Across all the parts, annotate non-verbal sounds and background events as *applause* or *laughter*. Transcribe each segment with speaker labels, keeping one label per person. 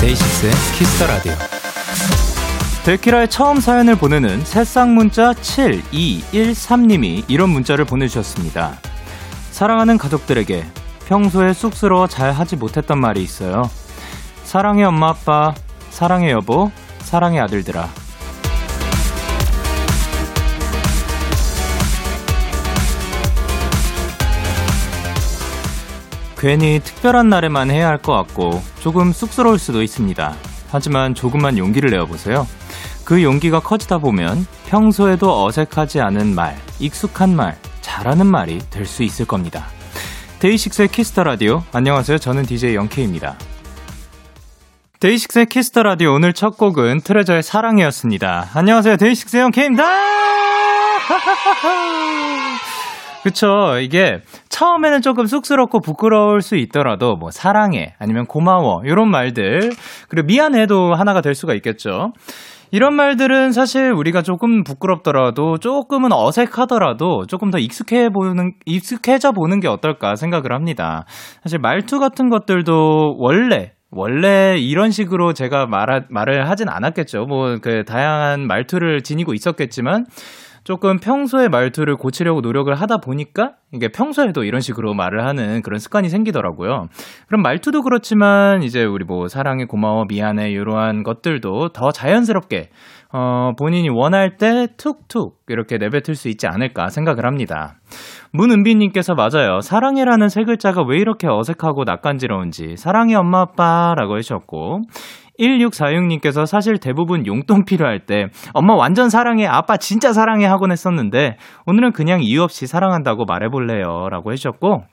Speaker 1: DAY6의 Kiss the Radio. 데키라에 처음 사연을 보내는 새싹 문자 7213님이 이런 문자를 보내주셨습니다. 사랑하는 가족들에게 평소에 쑥스러워 잘 하지 못했던 말이 있어요. 사랑해 엄마 아빠, 사랑해 여보, 사랑해 아들들아. 괜히 특별한 날에만 해야 할 것 같고 조금 쑥스러울 수도 있습니다. 하지만 조금만 용기를 내어보세요. 그 용기가 커지다 보면 평소에도 어색하지 않은 말, 익숙한 말, 잘하는 말이 될 수 있을 겁니다. DAY6의 Kiss the Radio. 안녕하세요. 저는 DJ Young K입니다. DAY6의 Kiss the Radio 오늘 첫 곡은 TREASURE의 사랑이었습니다. 안녕하세요. DAY6의 Young K입니다. *laughs* 그쵸. 이게 처음에는 조금 쑥스럽고 부끄러울 수 있더라도 뭐 사랑해 아니면 고마워 이런 말들 그리고 미안해도 하나가 될 수가 있겠죠. 이런 말들은 사실 우리가 조금 부끄럽더라도 조금은 어색하더라도 조금 더 익숙해 보는 익숙해져 보는 게 어떨까 생각을 합니다. 사실 말투 같은 것들도 원래 원래 이런 식으로 제가 말 말을 하진 않았겠죠. 뭐 그 다양한 말투를 지니고 있었겠지만 조금 평소에 말투를 고치려고 노력을 하다 보니까 이게 평소에도 이런 식으로 말을 하는 그런 습관이 생기더라고요. 그럼 말투도 그렇지만 이제 우리 뭐 사랑해, 고마워, 미안해 이러한 것들도 더 자연스럽게 어, 본인이 원할 때 툭툭 이렇게 내뱉을 수 있지 않을까 생각을 합니다. 문은비님께서 맞아요. 사랑해라는 세 글자가 왜 이렇게 어색하고 낯간지러운지 사랑해 엄마 아빠라고 해주셨고 1646님께서 사실 대부분 용돈 필요할 때 엄마 완전 사랑해, 아빠 진짜 사랑해 하곤 했었는데 오늘은 그냥 이유 없이 사랑한다고 말해볼래요. 라고 해주셨고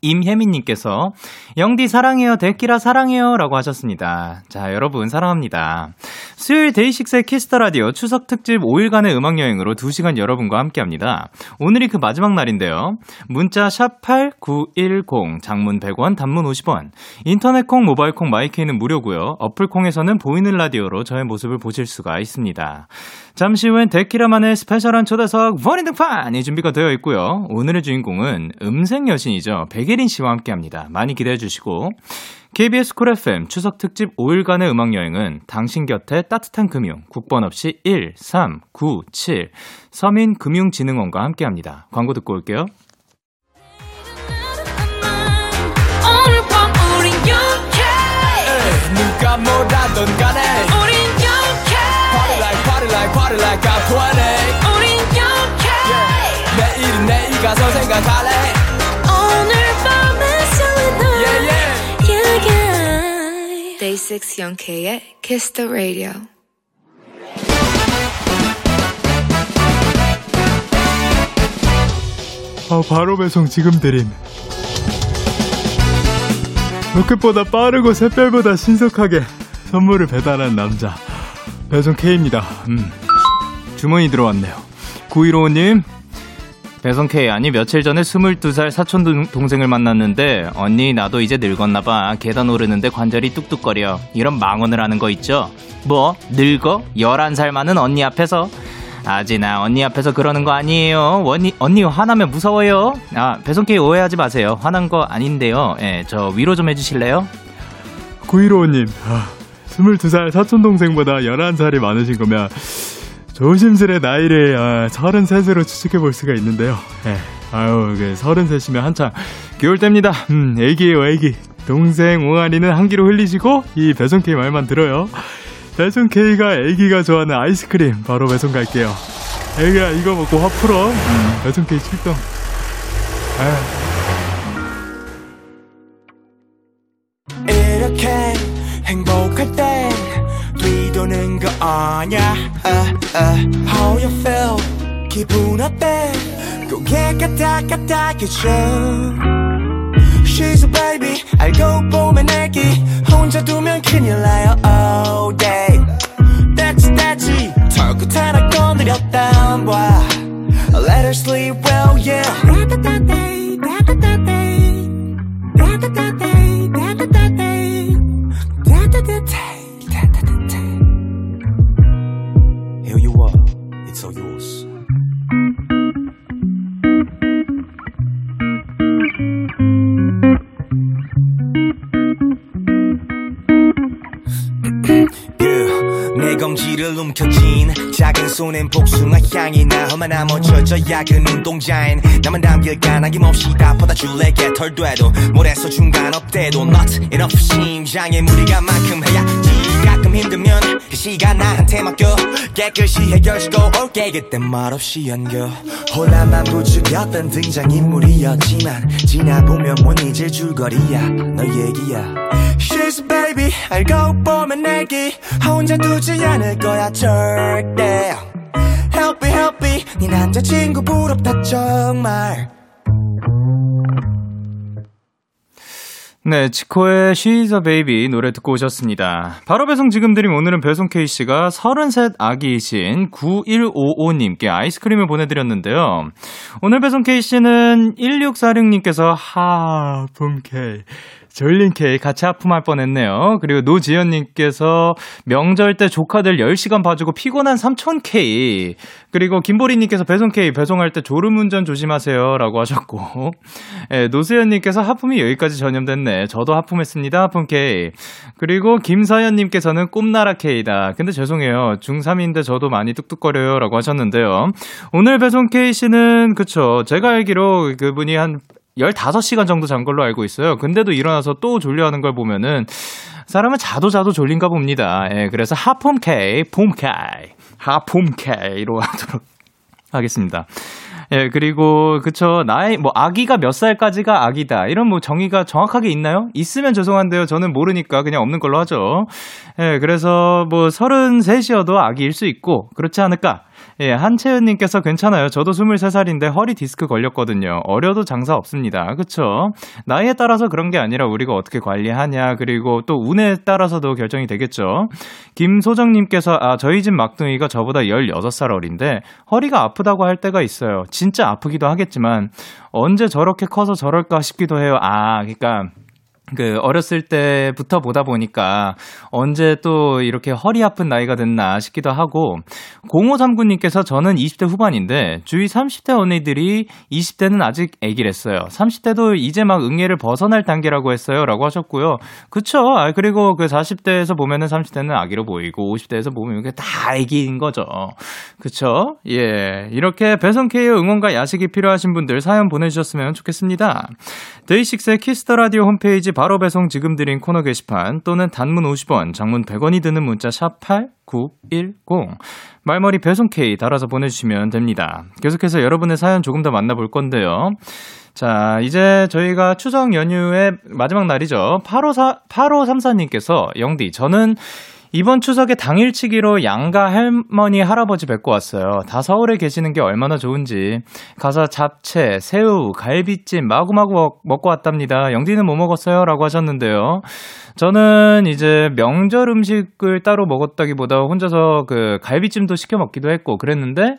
Speaker 1: 임혜민님께서 영디 사랑해요 데키라 사랑해요 라고 하셨습니다. 자 여러분 사랑합니다. 수요일 DAY6의 Kiss the Radio 추석 특집 5일간의 음악 여행으로 2시간 여러분과 함께합니다. 오늘이 그 마지막 날인데요. 문자 샵 #8910 장문 100원, 단문 50원. 인터넷 콩, 모바일 콩, my K는 무료고요. 어플 콩에서는 보이는 라디오로 저의 모습을 보실 수가 있습니다. 잠시 후엔 데키라만의 스페셜한 초대석 본인 등판이 준비가 되어 있고요. 오늘의 주인공은 음색 여신이죠. 백예린 씨와 함께 합니다. 많이 기대해 주시고 KBS 쿨 FM 추석 특집 5일간의 음악 여행은 당신 곁에 따뜻한 금융 국번 없이 1397 서민금융진흥원과 함께 합니다. 광고 듣고 올게요. 누가 뭐라던 간에 like party like I'm 20 우린 영케 yeah. 내일은 내일 가서 생각할래 오늘 밤에 설레는 yeah, yeah. yeah, yeah. Day 6 영케의 Kiss the Radio 아, 바로 배송 지금 드림. 로켓보다 빠르고 샛별보다 신속하게 선물을 배달한 남자. 배송 K입니다. 음. 주문이 들어왔네요. 9155님, 배송 K 아니 며칠 전에 22살 사촌 동생을 만났는데 언니 나도 이제 늙었나 봐. 계단 오르는데 관절이 뚝뚝거려. 이런 망언을 하는 거 있죠? 뭐? 늙어? 11살 많은 언니 앞에서? 아지나 언니 앞에서 그러는 거 아니에요. 언니 언니 화나면 무서워요. 아 배송 K 오해하지 마세요. 화난 거 아닌데요. 예저 위로 좀 해주실래요? 9155님 아. 22살 사촌동생보다 11살이 많으신 거면 조심스레 나이를 아, 33으로 추측해 볼 수가 있는데요. 예. 아유, 그 33이면 한창 겨울 때입니다. 음, 애기예요, 애기. 동생 옹알이는 한기로 흘리시고 이 배송 K 말만 들어요. 배송 K가 애기가 좋아하는 아이스크림 바로 배송 갈게요. 애기야 이거 먹고 화 풀어. 음, 배송 K 출동. 아유. 행복할 때 뒤도는 거 아냐 uh, uh. How you feel 기분 어때 고개 까딱까딱해져 She's a baby 알고 보면 애기 혼자 두면 큰일 나요 all day That's that's 털끝 하나 건드렸다 봐 Let
Speaker 2: sleep well, yeah. 검지를 움켜쥔 작은 손엔 복숭아 향이 나. 얼마나 멋져져 야근 운동자인 나만 담길 까나김없이 다 받아줄래 개털 돼도. 모래서 중간 업대도. Not enough 심장에 무리가 만큼 해야지 가끔 힘들면 그 시간 나한테 맡겨. 깨끗이 해결시고 올게. 그때 말없이 연겨. 혼란만 부추겼던 등장인물이었지만 지나보면 못 잊을 줄거리야. 너 얘기야. She's a baby. 알고 보면 내기. 혼자 두지 않을 거야 절대. Help me help me. 네 남자친구 부럽다 정말
Speaker 1: 네, 지코의 She's a Baby 노래 듣고 오셨습니다. 바로 배송 지금 드림 오늘은 배송 케이씨가 33 아기이신 9155님께 아이스크림을 보내드렸는데요. 오늘 배송 케이씨는 1646님께서 하품케 K 같이 하품할 뻔했네요. 그리고 노지연님께서 명절 때 조카들 10시간 봐주고 피곤한 삼촌 K. 그리고 김보리님께서 배송 K 배송할 때 졸음운전 조심하세요. 라고 하셨고. 네, 노수연님께서 하품이 여기까지 전염됐네. 저도 하품했습니다. 하품 K. 그리고 김서연님께서는 꿈나라 K다. 근데 죄송해요. 중3인데 저도 많이 뚝뚝거려요. 라고 하셨는데요. 오늘 배송 K씨는, 그쵸. 제가 알기로 그분이 한 15시간 정도 잔 걸로 알고 있어요. 근데도 일어나서 또 졸려하는 걸 보면은 사람은 자도 자도 졸린가 봅니다. 예, 그래서 하폼케이, 폼케이, 하폼케이로 하도록 하겠습니다. 예, 그리고, 그쵸. 나이, 뭐, 아기가 몇 살까지가 아기다. 이런 뭐 정의가 정확하게 있나요? 있으면 죄송한데요. 저는 모르니까 그냥 없는 걸로 하죠. 예, 그래서 뭐, 33이어도 아기일 수 있고, 그렇지 않을까. 예, 한채은님께서 괜찮아요. 저도 23살인데 허리 디스크 걸렸거든요. 어려도 장사 없습니다. 그쵸? 나이에 따라서 그런 게 아니라 우리가 어떻게 관리하냐, 그리고 또 운에 따라서도 결정이 되겠죠. 김소정님께서, 아, 저희 집 막둥이가 저보다 16살 어린데 허리가 아프다고 할 때가 있어요. 진짜 아프기도 하겠지만, 언제 저렇게 커서 저럴까 싶기도 해요. 아, 그니까, 그 어렸을 때부터 보다 보니까 언제 또 이렇게 허리 아픈 나이가 됐나 싶기도 하고 0539님께서 저는 20대 후반인데 주위 30대 언니들이 20대는 아직 애기랬어요. 30대도 이제 막 응애를 벗어날 단계라고 했어요라고 하셨고요. 그쵸? 아 그리고 그 40대에서 보면은 30대는 아기로 보이고 50대에서 보면 이게 다 애기인 거죠. 그쵸? 예. 이렇게 배송 K의 응원과 야식이 필요하신 분들 사연 보내 주셨으면 좋겠습니다. DAY6의 Kiss the Radio 홈페이지 바로 배송 지금 드린 코너 게시판 또는 단문 50원, 장문 100원이 드는 문자 샵 8910 말머리 배송 K 달아서 보내주시면 됩니다. 계속해서 여러분의 사연 조금 더 만나볼 건데요. 자, 이제 저희가 추석 연휴의 마지막 날이죠. 854, 8534님께서 영디, 저는 이번 추석에 당일치기로 양가 할머니 할아버지 뵙고 왔어요. 다 서울에 계시는 게 얼마나 좋은지 가서 잡채, 새우, 갈비찜 마구마구 먹고 왔답니다. 영디는 뭐 먹었어요? 라고 하셨는데요. 저는 이제 명절 음식을 따로 먹었다기보다 혼자서 그 갈비찜도 시켜 먹기도 했고 그랬는데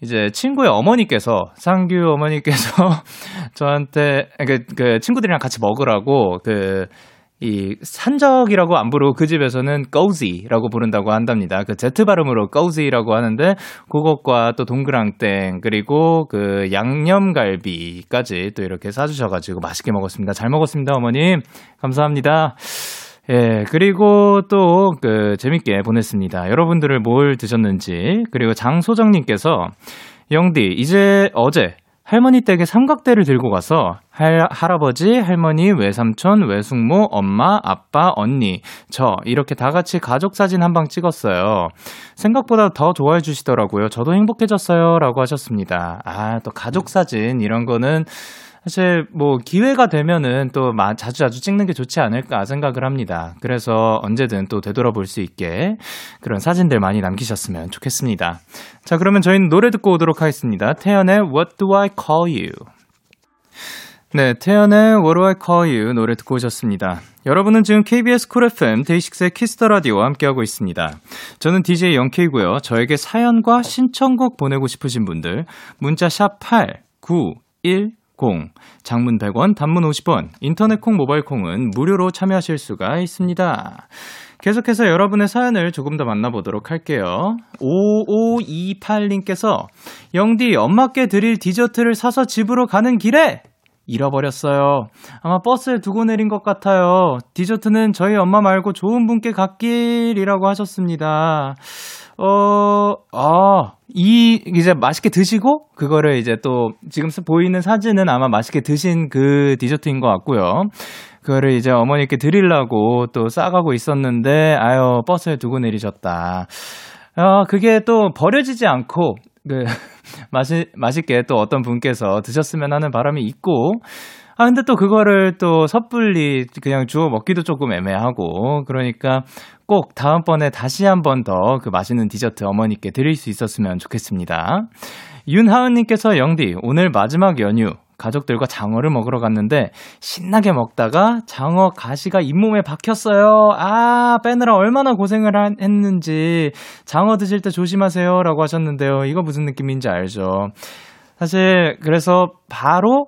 Speaker 1: 이제 친구의 어머니께서 상규 어머니께서 *laughs* 저한테 그, 그 친구들이랑 같이 먹으라고 그 이 산적이라고 안 부르고 그 집에서는 꼬지라고 부른다고 한답니다. 그 Z 발음으로 꼬지라고 하는데 그것과 또 동그랑땡 그리고 그 양념갈비까지 또 이렇게 사주셔가지고 맛있게 먹었습니다. 잘 먹었습니다, 어머님. 감사합니다. 예, 그리고 또, 그, 재밌게 보냈습니다. 여러분들을 뭘 드셨는지, 그리고 장소정님께서, 영디, 이제 어제 할머니 댁에 삼각대를 들고 가서 할, 할아버지, 할머니, 외삼촌, 외숙모, 엄마, 아빠, 언니, 저 이렇게 다 같이 가족 사진 한 방 찍었어요. 생각보다 더 좋아해 주시더라고요. 저도 행복해졌어요라고 하셨습니다. 아, 또 가족 사진 이런 거는 사실 뭐 기회가 되면은 또 자주 자주 찍는 게 좋지 않을까 생각을 합니다. 그래서 언제든 또 되돌아볼 수 있게 그런 사진들 많이 남기셨으면 좋겠습니다. 자, 그러면 저희는 노래 듣고 오도록 하겠습니다. 태연의 What Do I Call You? 네, 태연의 What Do I Call You 노래 듣고 오셨습니다. 여러분은 지금 KBS 쿨 FM DAY6의 Kiss the Radio와 함께하고 있습니다. 저는 DJ Young K고요. 저에게 사연과 신청곡 보내고 싶으신 분들 문자 샵 8910 장문 100원, 단문 50원, 인터넷 콩, 모바일 콩은 무료로 참여하실 수가 있습니다. 계속해서 여러분의 사연을 조금 더 만나보도록 할게요. 5528님께서 영디 엄마께 드릴 디저트를 사서 집으로 가는 길에 잃어버렸어요. 아마 버스에 두고 내린 것 같아요. 디저트는 저희 엄마 말고 좋은 분께 갔길이라고 하셨습니다. 어, 아, 이, 이제 맛있게 드시고, 그거를 이제 또, 지금 보이는 사진은 아마 맛있게 드신 그 디저트인 것 같고요. 그거를 이제 어머니께 드리려고 또 싸가고 있었는데, 아유, 버스에 두고 내리셨다. 아, 그게 또 버려지지 않고, 그, *laughs* 맛이, 맛있게 또 어떤 분께서 드셨으면 하는 바람이 있고, 아, 근데 또 그거를 또 섣불리 그냥 주워 먹기도 조금 애매하고, 그러니까 꼭 다음번에 다시 한 번 더 그 맛있는 디저트 어머니께 드릴 수 있었으면 좋겠습니다. 윤하은님께서 영디, 오늘 마지막 연휴, 가족들과 장어를 먹으러 갔는데 신나게 먹다가 장어 가시가 잇몸에 박혔어요. 아, 빼느라 얼마나 고생을 했는지 장어 드실 때 조심하세요. 라고 하셨는데요. 이거 무슨 느낌인지 알죠? 사실, 그래서 바로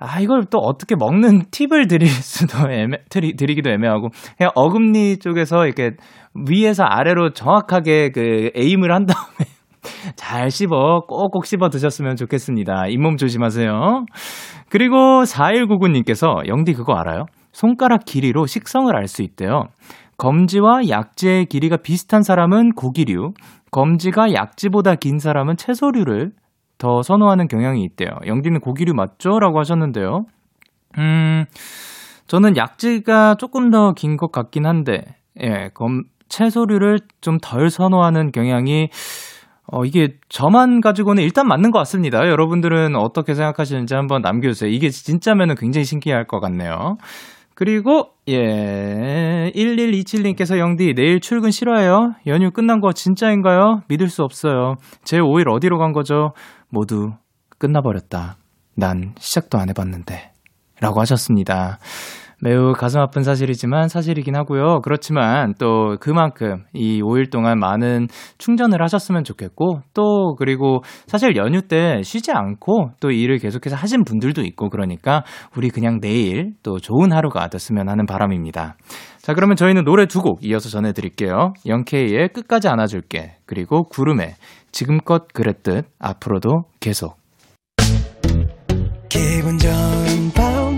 Speaker 1: 아, 이걸 또 어떻게 먹는 *laughs* 팁을 드릴 수도 애매, 드리, 드리기도 애매하고, 그냥 어금니 쪽에서 이렇게 위에서 아래로 정확하게 그 에임을 한 다음에 *laughs* 잘 씹어, 꼭꼭 씹어 드셨으면 좋겠습니다. 잇몸 조심하세요. 그리고 4199님께서, 영디 그거 알아요? 손가락 길이로 식성을 알 수 있대요. 검지와 약지의 길이가 비슷한 사람은 고기류, 검지가 약지보다 긴 사람은 채소류를 더 선호하는 경향이 있대요. 영디는 고기류 맞죠? 라고 하셨는데요. 음, 저는 약지가 조금 더 긴 것 같긴 한데, 예, 검, 채소류를 좀 덜 선호하는 경향이 어, 이게 저만 가지고는 일단 맞는 것 같습니다. 여러분들은 어떻게 생각하시는지 한번 남겨주세요. 이게 진짜면은 굉장히 신기할 것 같네요. 그리고, 예, 1127님께서 영디, 내일 출근 싫어해요? 연휴 끝난 거 진짜인가요? 믿을 수 없어요. 제 5일 어디로 간 거죠? 모두 끝나버렸다. 난 시작도 안 해봤는데. 라고 하셨습니다. 매우 가슴 아픈 사실이지만 사실이긴 하고요. 그렇지만 또 그만큼 이 5일 동안 많은 충전을 하셨으면 좋겠고 또 그리고 사실 연휴 때 쉬지 않고 또 일을 계속해서 하신 분들도 있고 그러니까 우리 그냥 내일 또 좋은 하루가 됐으면 하는 바람입니다. 자, 그러면 저희는 노래 두 곡 이어서 전해드릴게요. 영케이의 끝까지 안아줄게. 그리고 구름의 지금껏 그랬듯 앞으로도 계속. 기분 좋은 밤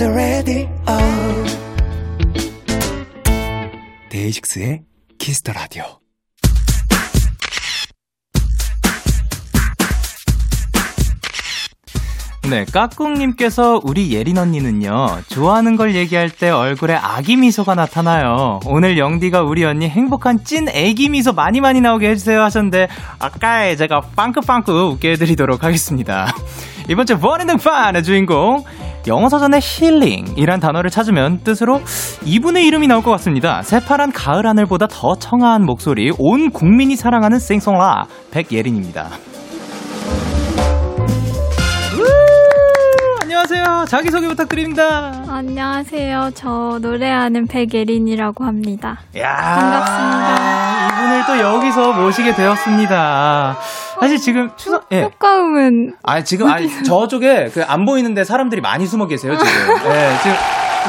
Speaker 1: the Radio 데이식스의 Kiss the Radio 네, 까꿍님께서 우리 예린 언니는요, 좋아하는 걸 얘기할 때 얼굴에 아기 미소가 나타나요. 오늘 영디가 우리 언니 행복한 찐 애기 미소 많이 많이 나오게 해주세요 하셨는데, 아까에 제가 빵크빵크 웃게 해드리도록 하겠습니다. 이번 주 버닝 등판의 주인공, 영어 사전에 힐링이란 단어를 찾으면 뜻으로 이분의 이름이 나올 것 같습니다. 새파란 가을 하늘보다 더 청아한 목소리, 온 국민이 사랑하는 싱송라 백예린입니다. 안녕하세요. 자기소개 부탁드립니다.
Speaker 3: 안녕하세요. 저 노래하는 백예린이라고 합니다.
Speaker 1: 야
Speaker 3: 반갑습니다.
Speaker 1: 이분을 또 여기서 모시게 되었습니다. 사실 지금 추석, 예.
Speaker 3: 효과음은.
Speaker 1: 아, 지금, 아니, 저쪽에 그 안 보이는데 사람들이 많이 숨어 계세요, 지금. 예, 지금.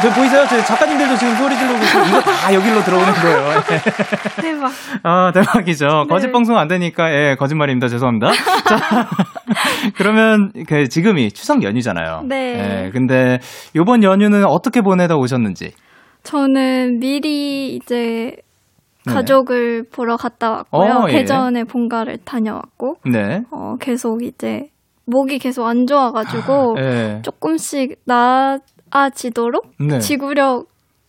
Speaker 1: 저 보이세요? 저 작가님들도 지금 소리 지르고 계시고 이거 다 여기로 들어오는 거예요. *laughs*
Speaker 3: 대박.
Speaker 1: 아 대박이죠. 네. 거짓 방송 안 되니까 예 거짓말입니다. 죄송합니다. *laughs* 자 그러면 그 지금이 추석 연휴잖아요.
Speaker 3: 네.
Speaker 1: 예, 근데 요번 연휴는 어떻게 보내다 오셨는지?
Speaker 3: 저는 미리 이제 가족을 보러 갔다 왔고요. 어, 예. 대전에 본가를 다녀왔고,
Speaker 1: 네.
Speaker 3: 어, 계속 이제 목이 계속 안 좋아가지고
Speaker 1: 예.
Speaker 3: 조금씩 나아지도록
Speaker 1: 네.
Speaker 3: 지구력이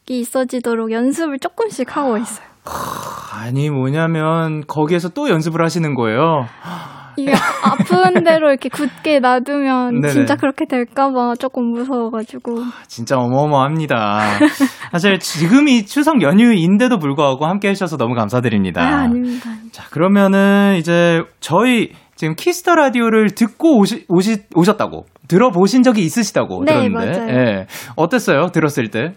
Speaker 3: 있어지도록 연습을 조금씩 하고 있어요.
Speaker 1: 아니 뭐냐면 거기에서 또 연습을 하시는 거예요.
Speaker 3: 이게 아픈 대로 이렇게 굳게 놔두면
Speaker 1: 네네.
Speaker 3: 진짜 그렇게 될까봐 조금 무서워가지고.
Speaker 1: 진짜 어마어마합니다. 사실 지금이 추석 연휴인데도 불구하고 함께 해주셔서 너무 감사드립니다.
Speaker 3: 아, 아닙니다.
Speaker 1: 자, 그러면은 이제 저희 지금 Kiss the Radio를 듣고 오시, 오시, 오셨다고 들어보신 적이 있으시다고
Speaker 3: 네,
Speaker 1: 들었는데
Speaker 3: 맞아요.
Speaker 1: 예. 어땠어요? 들었을 때?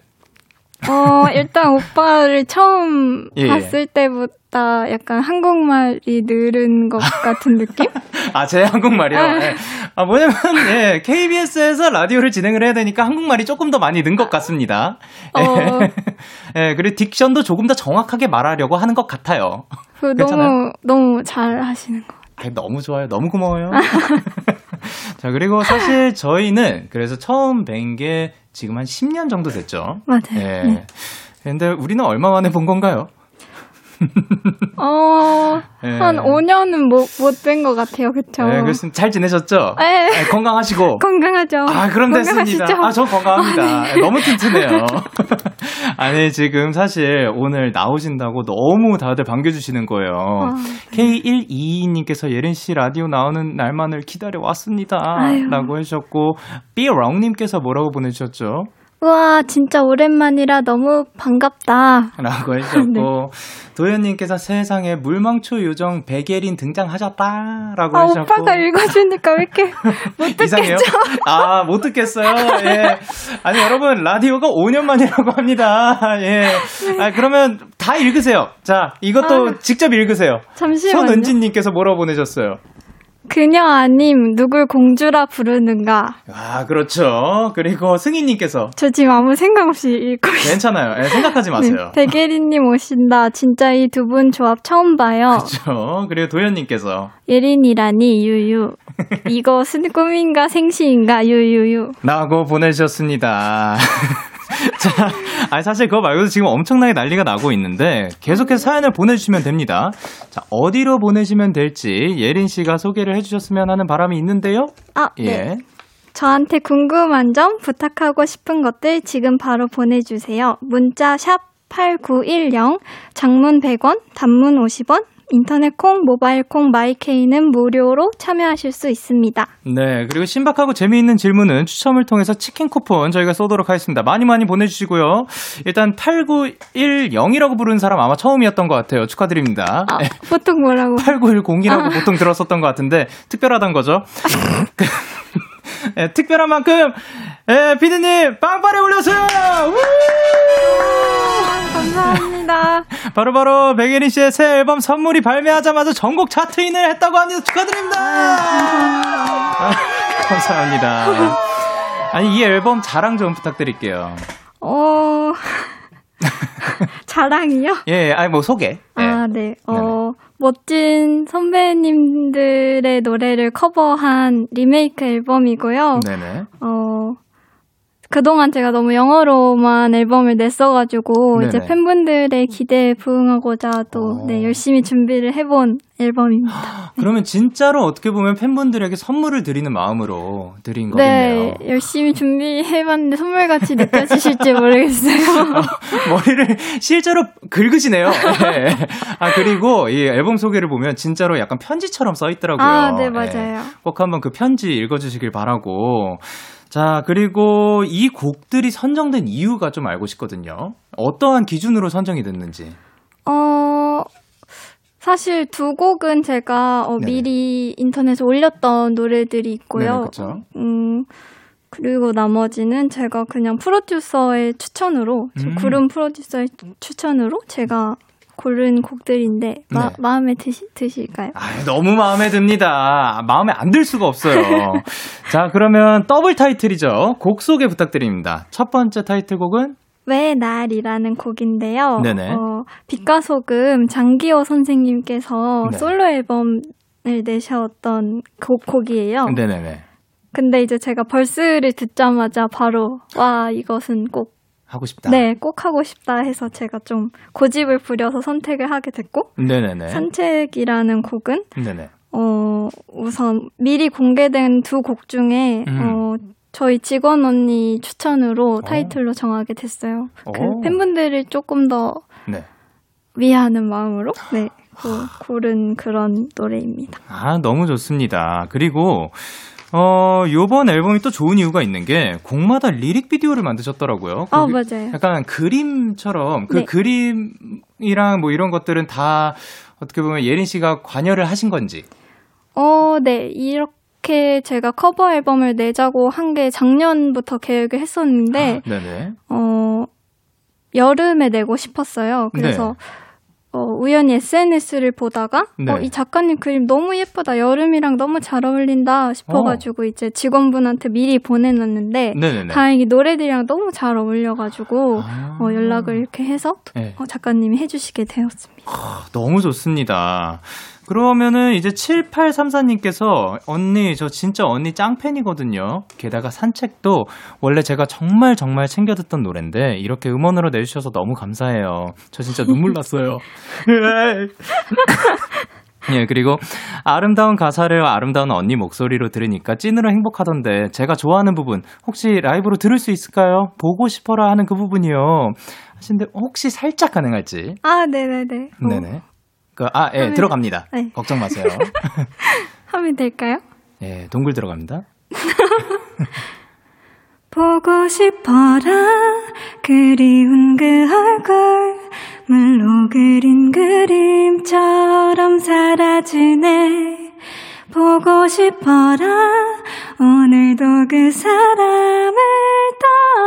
Speaker 3: 어, 일단 오빠를 처음
Speaker 1: 예, 예.
Speaker 3: 봤을 때보다 약간 한국말이 늘은 것 같은 느낌? *laughs*
Speaker 1: 아, 제 한국말이요?
Speaker 3: 아.
Speaker 1: 예. 아, 뭐냐면, 예, KBS에서 라디오를 진행을 해야 되니까 한국말이 조금 더 많이 는 것 같습니다.
Speaker 3: 어.
Speaker 1: 예, *laughs* 그리고 딕션도 조금 더 정확하게 말하려고 하는 것 같아요.
Speaker 3: 그? 너무, 너무 잘 하시는 것 같아요.
Speaker 1: 아, 너무 좋아요. 너무 고마워요. *laughs* 자, 그리고 사실 저희는 그래서 처음 뵌 게 지금 한 10년 정도 됐죠.
Speaker 3: 맞아요.
Speaker 1: 예.
Speaker 3: 네.
Speaker 1: 근데 우리는 얼마 만에 본 건가요? *laughs*
Speaker 3: 어,
Speaker 1: 예.
Speaker 3: 한 5년은 못, 못뵌 것 같아요. 그쵸?
Speaker 1: 네, 그래서 잘 지내셨죠?
Speaker 3: 네.
Speaker 1: 네, 건강하시고. *laughs*
Speaker 3: 건강하죠.
Speaker 1: 아, 그럼 됐습니다.
Speaker 3: 건강하시죠?
Speaker 1: 아, 저 건강합니다. *laughs*
Speaker 3: 아, 네.
Speaker 1: 너무 튼튼해요. *laughs* 아니, 지금 사실 오늘 나오신다고 너무 다들 반겨주시는 거예요.
Speaker 3: 아,
Speaker 1: K122님께서 예린 씨 라디오 나오는 날만을 기다려 왔습니다.
Speaker 3: 아유.
Speaker 1: 라고 해주셨고, 삐롱님께서 뭐라고 보내주셨죠?
Speaker 3: 우와, 진짜 오랜만이라 너무 반갑다.
Speaker 1: 라고 *laughs* 해주셨고,
Speaker 3: 네.
Speaker 1: 도현님께서 세상에 물망초 요정 백예린 등장하셨다. 라고
Speaker 3: 아,
Speaker 1: 해주셨고.
Speaker 3: 오빠가 읽어주니까 왜 이렇게 *laughs* 못? 듣겠죠?
Speaker 1: 아, 못 듣겠어요. 예. 아니, 여러분, 라디오가 5년 만이라고 합니다. 예. 아, 그러면 다 읽으세요. 자, 이것도
Speaker 3: 아.
Speaker 1: 직접 읽으세요.
Speaker 3: 잠시만요.
Speaker 1: 손은진님께서 뭐라고 보내셨어요?
Speaker 3: 그녀 아님 누굴 공주라 부르는가?
Speaker 1: 아, 그렇죠. 그리고 승희님께서
Speaker 3: 저 지금 아무 생각 없이 읽고 있어요.
Speaker 1: 괜찮아요. 예, 생각하지 마세요.
Speaker 3: 네, 대게리님 오신다. 진짜 이 두 분 조합 처음 봐요.
Speaker 1: 그렇죠. 그리고 도현님께서
Speaker 3: 예린이라니 유유. 이것은 꿈인가 생시인가 유유유.
Speaker 1: 라고 보내주셨습니다. *laughs* *laughs* 자, 아니, 사실 그거 말고도 지금 엄청나게 난리가 나고 있는데, 계속해서 사연을 보내주시면 됩니다. 자, 어디로 보내시면 될지 예린 씨가 소개를 해주셨으면 하는 바람이 있는데요.
Speaker 3: 아,
Speaker 1: 예.
Speaker 3: 네. 저한테 궁금한 점, 부탁하고 싶은 것들 지금 바로 보내주세요. 문자 샵 8910, 장문 100원, 단문 50원, 인터넷 콩, 모바일 콩, 마이케이는 무료로 참여하실 수 있습니다.
Speaker 1: 네, 그리고 신박하고 재미있는 질문은 추첨을 통해서 치킨 쿠폰 저희가 쏘도록 하겠습니다. 많이 많이 보내주시고요. 일단 8910이라고 부르는 사람 아마 처음이었던 것 같아요. 축하드립니다.
Speaker 3: 아, 보통 뭐라고?
Speaker 1: 8910이라고 보통 들었었던 것 같은데 특별하단 거죠. *laughs* 예, 특별한 만큼 예, 피디님 빵빠레 올려주세요.
Speaker 3: 아, 감사합니다.
Speaker 1: 바로바로 백예린 씨의 새 앨범 선물이 발매하자마자 전국 차트인을 했다고 합니다. 축하드립니다. 아, 감사합니다. 아니 이 앨범 자랑 좀 부탁드릴게요.
Speaker 3: 어, *laughs* 자랑이요?
Speaker 1: 예, 아니 뭐 소개. 예.
Speaker 3: 아, 네. 어, 멋진 선배님들의 노래를 커버한 리메이크 앨범이고요.
Speaker 1: 네네.
Speaker 3: 어, 그동안 제가 너무 영어로만 앨범을 냈어가지고,
Speaker 1: 네네.
Speaker 3: 이제 팬분들의 기대에 부응하고자 또,
Speaker 1: 오.
Speaker 3: 네, 열심히 준비를 해본 앨범입니다.
Speaker 1: 그러면 진짜로 어떻게 보면 팬분들에게 선물을 드리는 마음으로 드린 거겠네요.
Speaker 3: 네, 열심히 준비해봤는데 선물같이 느껴지실지 모르겠어요. *laughs*
Speaker 1: 머리를 실제로 긁으시네요. 예. 아, 그리고 이 앨범 소개를 보면 진짜로 약간 편지처럼 써 있더라고요.
Speaker 3: 아, 네,
Speaker 1: 예.
Speaker 3: 맞아요.
Speaker 1: 꼭 한번 그 편지 읽어주시길 바라고. 자, 그리고 이 곡들이 선정된 이유가 좀 알고 싶거든요. 어떠한 기준으로 선정이 됐는지.
Speaker 3: 어, 사실 두 곡은 제가 어. 미리 인터넷에 올렸던 노래들이 있고요.
Speaker 1: 네네.
Speaker 3: 음, 그리고 나머지는 제가 그냥 프로듀서의 추천으로, 저
Speaker 1: 음.
Speaker 3: 구름 프로듀서의 추천으로 제가 고른 곡들인데, 마,
Speaker 1: 네.
Speaker 3: 마음에 드시, 드실까요?
Speaker 1: 아, 너무 마음에 듭니다. 마음에 안 들 수가 없어요. *laughs* 자, 그러면 더블 타이틀이죠. 곡 소개 부탁드립니다. 첫 번째 타이틀곡은
Speaker 3: 왜 날이라는 곡인데요.
Speaker 1: 네네.
Speaker 3: 어, 빛과 소금 장기호 선생님께서
Speaker 1: 네.
Speaker 3: 솔로 앨범을 내셨던 곡, 곡이에요.
Speaker 1: 네네네.
Speaker 3: 근데 이제 제가 벌스를 듣자마자 바로 와 이것은 꼭
Speaker 1: 하고 싶다.
Speaker 3: 네, 꼭 하고 싶다 해서 제가 좀 고집을 부려서 선택을 하게 됐고
Speaker 1: 네네네.
Speaker 3: 산책이라는 곡은
Speaker 1: 네네.
Speaker 4: 어, 우선 미리 공개된 두 곡 중에
Speaker 1: 음.
Speaker 4: 어, 저희 직원 언니 추천으로
Speaker 1: 어.
Speaker 4: 타이틀로 정하게 됐어요. 그
Speaker 1: 오.
Speaker 4: 팬분들을 조금 더
Speaker 1: 네.
Speaker 4: 위하는 마음으로 네, 고, 고른 그런 노래입니다.
Speaker 1: 아, 너무 좋습니다. 그리고, 어, 요번 앨범이 또 좋은 이유가 있는 게, 곡마다 lyric video를 만드셨더라고요.
Speaker 4: 아
Speaker 1: 거기
Speaker 4: 맞아요.
Speaker 1: 약간 그림처럼, 그
Speaker 4: 네.
Speaker 1: 그림이랑 뭐 이런 것들은 다, 어떻게 보면 예린 씨가 관여를 하신 건지.
Speaker 4: 어, 네 이렇게 제가 커버 앨범을 내자고 한 게 작년부터 계획을 했었는데
Speaker 1: 아, 네네.
Speaker 4: 어, 여름에 내고 싶었어요. 그래서 어, 우연히 SNS를 보다가
Speaker 1: 네.
Speaker 4: 어, 이 작가님 그림 너무 예쁘다. 여름이랑 너무 잘 어울린다 싶어가지고 이제 직원분한테 미리 보내놨는데
Speaker 1: 네네네.
Speaker 4: 다행히 노래들이랑 너무 잘 어울려가지고
Speaker 1: 아.
Speaker 4: 어, 연락을 이렇게 해서
Speaker 1: 네.
Speaker 4: 어, 작가님이 해주시게 되었습니다.
Speaker 1: 너무 좋습니다. 그러면은 이제 7834님께서 언니 저 진짜 언니 짱팬이거든요. 게다가 산책도 원래 제가 정말 정말 챙겨 듣던 노래인데 이렇게 음원으로 내주셔서 너무 감사해요. 저 진짜 눈물 났어요. *laughs* 예, 그리고 아름다운 가사를 아름다운 언니 목소리로 들으니까 찐으로 행복하던데 제가 좋아하는 부분 혹시 라이브로 들을 수 있을까요? 보고 싶어라 하는 그 부분이요. 하신데 혹시 살짝 가능할지?
Speaker 4: 아, 네네네. 어,
Speaker 1: 네네. 그, 아, 예,
Speaker 4: 하면-
Speaker 1: 들어갑니다.
Speaker 4: 네.
Speaker 1: 걱정 마세요. *laughs*
Speaker 4: 하면 될까요?
Speaker 1: 예, 동굴 들어갑니다. *laughs*
Speaker 4: 보고 싶어라 그리운 그 얼굴 물로 그린 그림처럼 사라지네 보고 싶어라 오늘도 그 사람을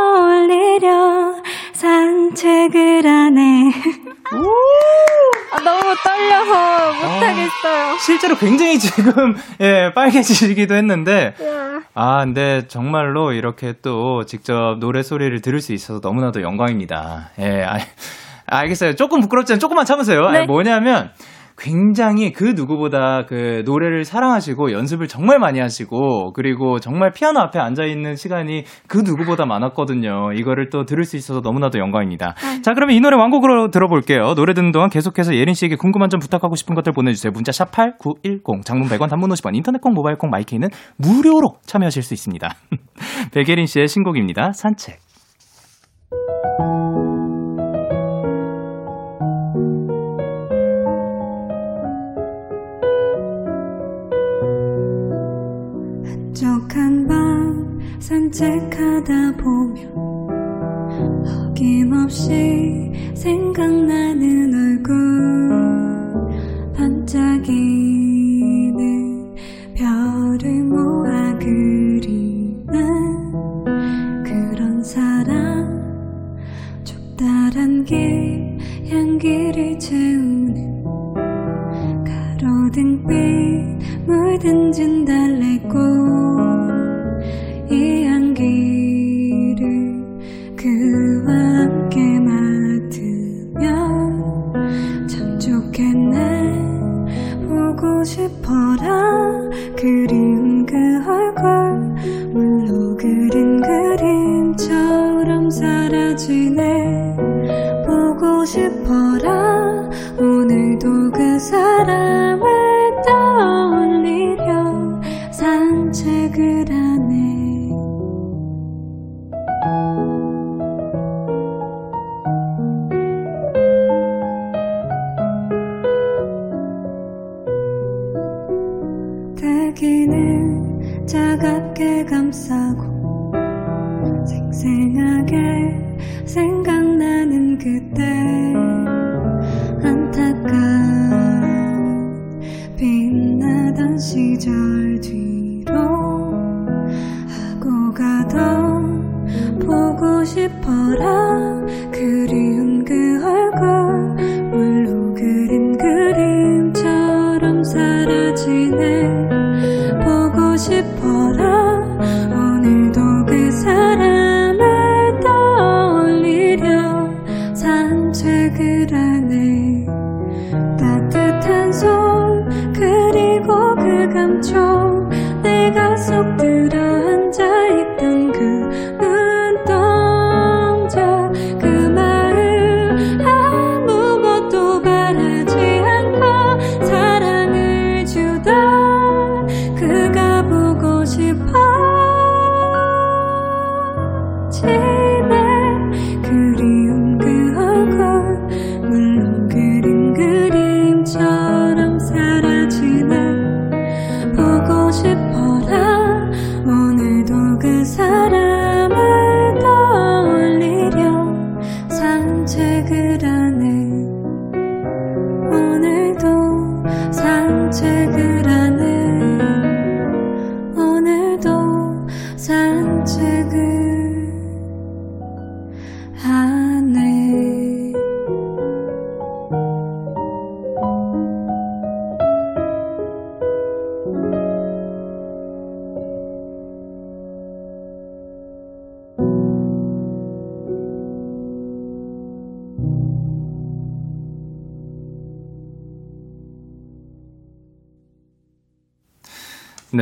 Speaker 4: 떠올리려 산책을 하네 *laughs* 아, 너무 떨려서 못하겠어요
Speaker 1: 실제로 굉장히 지금, *laughs* 예, 빨개지기도 했는데, 아, 근데 정말로 이렇게 또 직접 노래 소리를 들을 수 있어서 너무나도 영광입니다. 예, 아, 알겠어요. 조금 부끄럽지만 조금만 참으세요.
Speaker 4: 네.
Speaker 1: 아니, 뭐냐면, 굉장히 그 누구보다 그 노래를 사랑하시고 연습을 정말 많이 하시고 그리고 정말 피아노 앞에 앉아 있는 시간이 그 누구보다 많았거든요. 이거를 또 들을 수 있어서 너무나도 영광입니다. 자, 그러면 이 노래 완곡으로 들어볼게요. 노래 듣는 동안 계속해서 예린 씨에게 궁금한 점 부탁하고 싶은 것들 보내주세요. 문자 샵 #8910 장문 100원, 단문 50원, 인터넷 콩, 모바일 콩, 마이케이는 무료로 참여하실 수 있습니다. *laughs* 백예린 씨의 신곡입니다. 산책.
Speaker 4: 산책하다 보면 어김없이 생각나는 얼굴. 반짝이는 별을 모아 그리는 그런 사람. 좁다란 길 향기를 채우 사라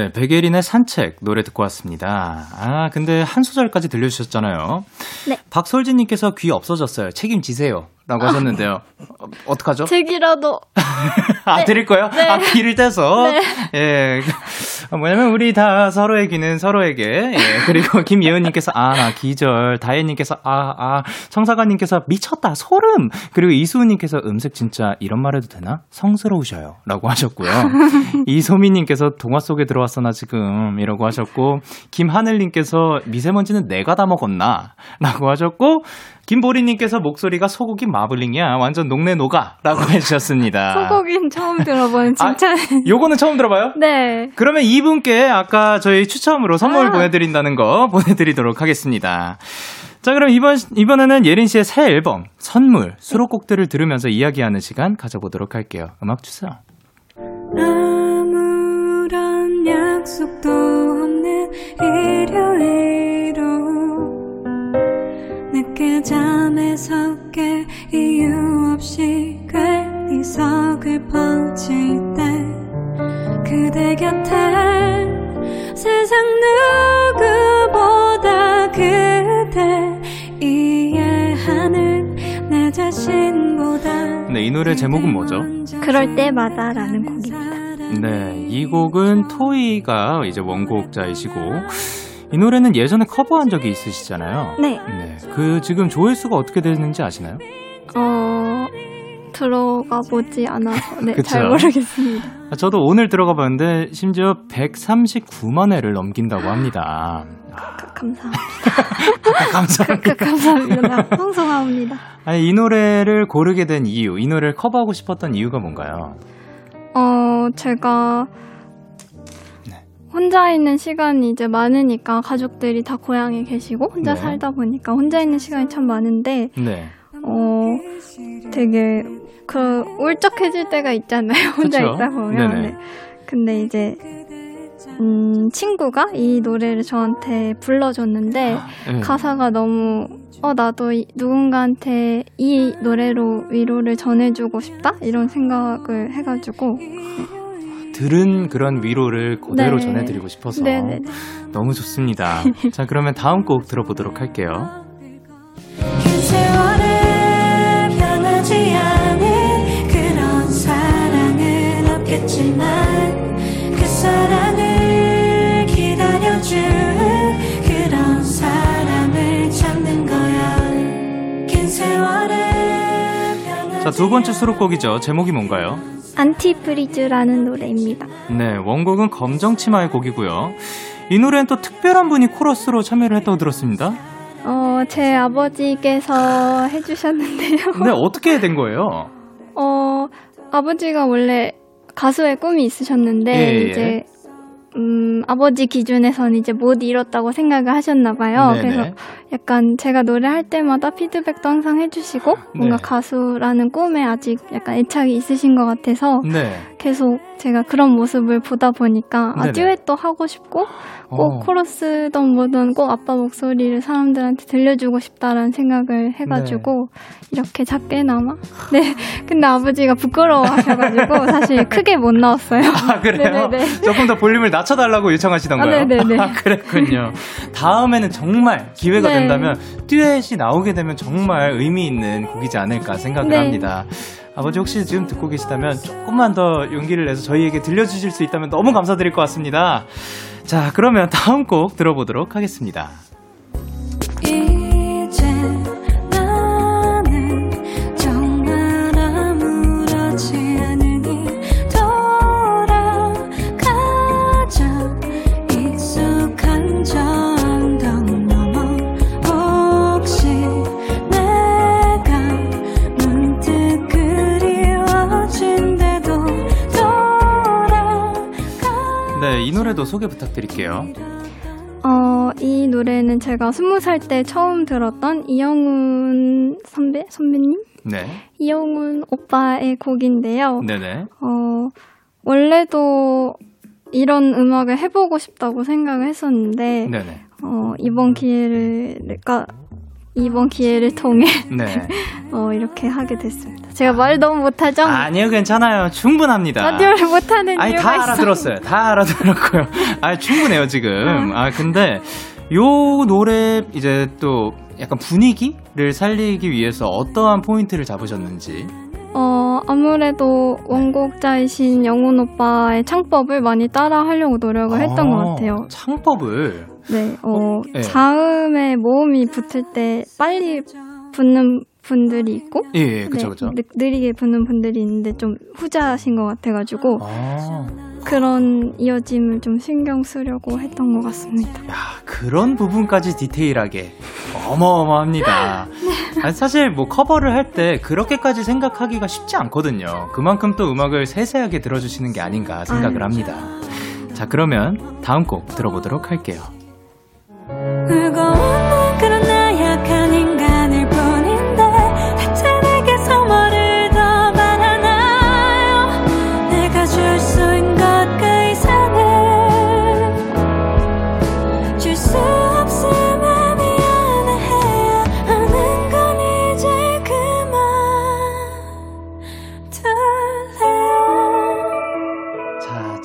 Speaker 4: 네,
Speaker 1: 백예린의 산책 노래 듣고 왔습니다. 아, 근데 한 소절까지 들려주셨잖아요.
Speaker 3: 네.
Speaker 1: 박솔진님께서 귀 없어졌어요. 책임지세요. 라고 하셨는데요. 어, 어떡하죠?
Speaker 3: 책이라도. *laughs*
Speaker 1: 아,
Speaker 3: 네.
Speaker 1: 드릴 거예요?
Speaker 3: 네.
Speaker 1: 아, 귀를 떼서.
Speaker 3: 네.
Speaker 1: 예. 아, 뭐냐면, 우리 다 서로의 귀는 서로에게. 예. 그리고 *laughs* 김예은님께서, 아, 나 기절. 다혜님께서, 아, 아. 성사관님께서, 미쳤다. 소름. 그리고 이수우님께서, 음색 진짜 이런 말 해도 되나? 성스러우셔요. 라고 하셨고요. *laughs* 이소미님께서, 동화 속에 들어왔어, 나 지금. 이라고 하셨고, 김하늘님께서, 미세먼지는 내가 다 먹었나? 라고 하셨고, 김보리님께서 목소리가 소고기 마블링이야. 완전 녹내 녹아. 라고 *laughs* 해주셨습니다.
Speaker 3: 소고기는 처음 들어본
Speaker 1: 아,
Speaker 3: 칭찬.
Speaker 1: 요거는 처음 들어봐요? *laughs*
Speaker 3: 네.
Speaker 1: 그러면 이분께 아까 저희 추첨으로 선물
Speaker 3: 아.
Speaker 1: 보내드린다는 거 *laughs* 보내드리도록 하겠습니다. 자, 그럼 이번, 이번에는 예린 씨의 새 앨범, 선물, 수록곡들을 들으면서 이야기하는 시간 가져보도록 할게요. 음악 주세요.
Speaker 4: 아무런 약속도 없는 일요일 잠에서 깨 이유 없이 괜히 석을 퍼질 때 그대 곁에 세상 누구보다 그대 이해하는 내 자신보다
Speaker 1: 네, 이 노래 제목은 뭐죠?
Speaker 3: 그럴 때마다라는 곡입니다.
Speaker 1: 네, 이 곡은 토이가 이제 원곡자이시고, 이 노래는 예전에 커버한 적이 있으시잖아요.
Speaker 3: 네.
Speaker 1: 네, 그 지금 조회수가 어떻게 되는지 아시나요?
Speaker 3: 어, 들어가 보지 않아서, 네. 잘 모르겠습니다.
Speaker 1: 아, 저도 오늘 들어가 봤는데 심지어 139만 회를 넘긴다고 합니다. 아,
Speaker 3: 그, 감사합니다. *laughs*
Speaker 1: 감사합니다.
Speaker 3: 그, 감사합니다. 방송합니다.
Speaker 1: 아니, 이 노래를 고르게 된 이유, 이 노래를 커버하고 싶었던 이유가 뭔가요?
Speaker 3: 어, 제가
Speaker 1: 네.
Speaker 3: 혼자 있는 시간이 이제 많으니까 가족들이 다 고향에 계시고 혼자
Speaker 1: 네.
Speaker 3: 살다 보니까 혼자 있는 시간이 참 많은데
Speaker 1: 네.
Speaker 3: 어 되게 그 울적해질 때가 있잖아요. *laughs* 혼자
Speaker 1: 그쵸?
Speaker 3: 있다 보면.
Speaker 1: 네.
Speaker 3: 근데 이제 음 친구가 이 노래를 저한테 불러줬는데
Speaker 1: 네.
Speaker 3: 가사가 너무 어 나도 이- 누군가한테 이 노래로 위로를 전해주고 싶다 이런 생각을 해가지고
Speaker 1: 들은 그런 위로를 그대로
Speaker 3: 네.
Speaker 1: 전해드리고 싶어서
Speaker 3: 네네
Speaker 1: 너무 좋습니다. 자, 그러면 다음 곡 들어보도록 할게요. *laughs* 자, 두 번째 수록곡이죠. 제목이 뭔가요?
Speaker 3: 안티프리즈라는 노래입니다.
Speaker 1: 네, 원곡은 검정치마의 곡이고요. 이 노래는 또 특별한 분이 코러스로 참여를 했다고 들었습니다.
Speaker 3: 어, 제 아버지께서 해주셨는데요.
Speaker 1: 네, 어떻게 된 거예요?
Speaker 3: 어, 아버지가 원래 가수의 꿈이 있으셨는데,
Speaker 1: 예, 예.
Speaker 3: 이제, 음, 아버지 기준에서는 이제 못 이뤘다고 생각을 하셨나 봐요.
Speaker 1: 네네.
Speaker 3: 그래서 약간 제가 노래할 때마다 피드백도 항상 해주시고, 뭔가
Speaker 1: 네.
Speaker 3: 가수라는 꿈에 아직 약간 애착이 있으신 것 같아서,
Speaker 1: 네.
Speaker 3: 계속 제가 그런 모습을 보다 보니까, 아,
Speaker 1: 네네.
Speaker 3: 듀엣도 하고 싶고, 꼭
Speaker 1: 어.
Speaker 3: 코러스든 뭐든 꼭 아빠 목소리를 사람들한테 들려주고 싶다라는 생각을 해가지고 이렇게 작게나마 *laughs* 네 근데 아버지가 부끄러워 하셔가지고 *laughs* 사실 크게 못 나왔어요
Speaker 1: 아, 그래요?
Speaker 3: 네네네.
Speaker 1: 조금 더 볼륨을 낮춰달라고 요청하시던가요?
Speaker 3: 아, 네네네. *laughs*
Speaker 1: 아, 그랬군요. 다음에는 정말 기회가
Speaker 3: 네.
Speaker 1: 된다면 듀엣이 나오게 되면 정말 의미 있는 곡이지 않을까 생각을
Speaker 3: 네.
Speaker 1: 합니다. 아버지 혹시 지금 듣고 계시다면 조금만 더 용기를 내서 저희에게 들려주실 수 있다면 너무 감사드릴 것 같습니다. 자, 그러면 다음 곡 들어보도록 하겠습니다. 네, 이 노래도 소개 부탁드릴게요.
Speaker 3: 어, 이 노래는 제가 스무 살 때 처음 들었던 이영훈 선배 선배님
Speaker 1: 네.
Speaker 3: 이영훈 오빠의 곡인데요
Speaker 1: 네네.
Speaker 3: 어, 원래도 이런 음악을 해보고 싶다고 생각을 했었는데
Speaker 1: 네네.
Speaker 3: 어, 이번 기회를, 가, 이번 기회를 통해,
Speaker 1: 네. *laughs*
Speaker 3: 어, 이렇게 하게 됐습니다. 제가 말 너무 못하죠?
Speaker 1: 아니요, 괜찮아요. 충분합니다.
Speaker 3: 라디오를 못하는
Speaker 1: 아니,
Speaker 3: 이유가
Speaker 1: 다
Speaker 3: 있어요.
Speaker 1: 알아들었어요. 다 알아들었고요. 아, 충분해요, 지금. 아, 근데 요 노래 이제 또 약간 분위기를 살리기 위해서 어떠한 포인트를 잡으셨는지.
Speaker 3: 어, 아무래도 원곡자이신 영훈 오빠의 창법을 많이 따라 하려고 노력을 했던
Speaker 1: 아,
Speaker 3: 것 같아요.
Speaker 1: 창법을.
Speaker 3: 네, 어,
Speaker 1: 네.
Speaker 3: 자음에 모음이 붙을 때 빨리 붙는 분들이 있고,
Speaker 1: 예, 예, 그쵸,
Speaker 3: 네,
Speaker 1: 그쵸.
Speaker 3: 느, 느리게 붙는 분들이 있는데 좀 후자신 것 같아가지고,
Speaker 1: 아,
Speaker 3: 그런 이어짐을 좀 신경 쓰려고 했던 것 같습니다.
Speaker 1: 야, 그런 부분까지 디테일하게. 어마어마합니다. *laughs* 아니, 사실 뭐 커버를 할 때 그렇게까지 생각하기가 쉽지 않거든요. 그만큼 또 음악을 세세하게 들어주시는 게 아닌가 생각을 합니다. 자, 그러면 다음 곡 들어보도록 할게요.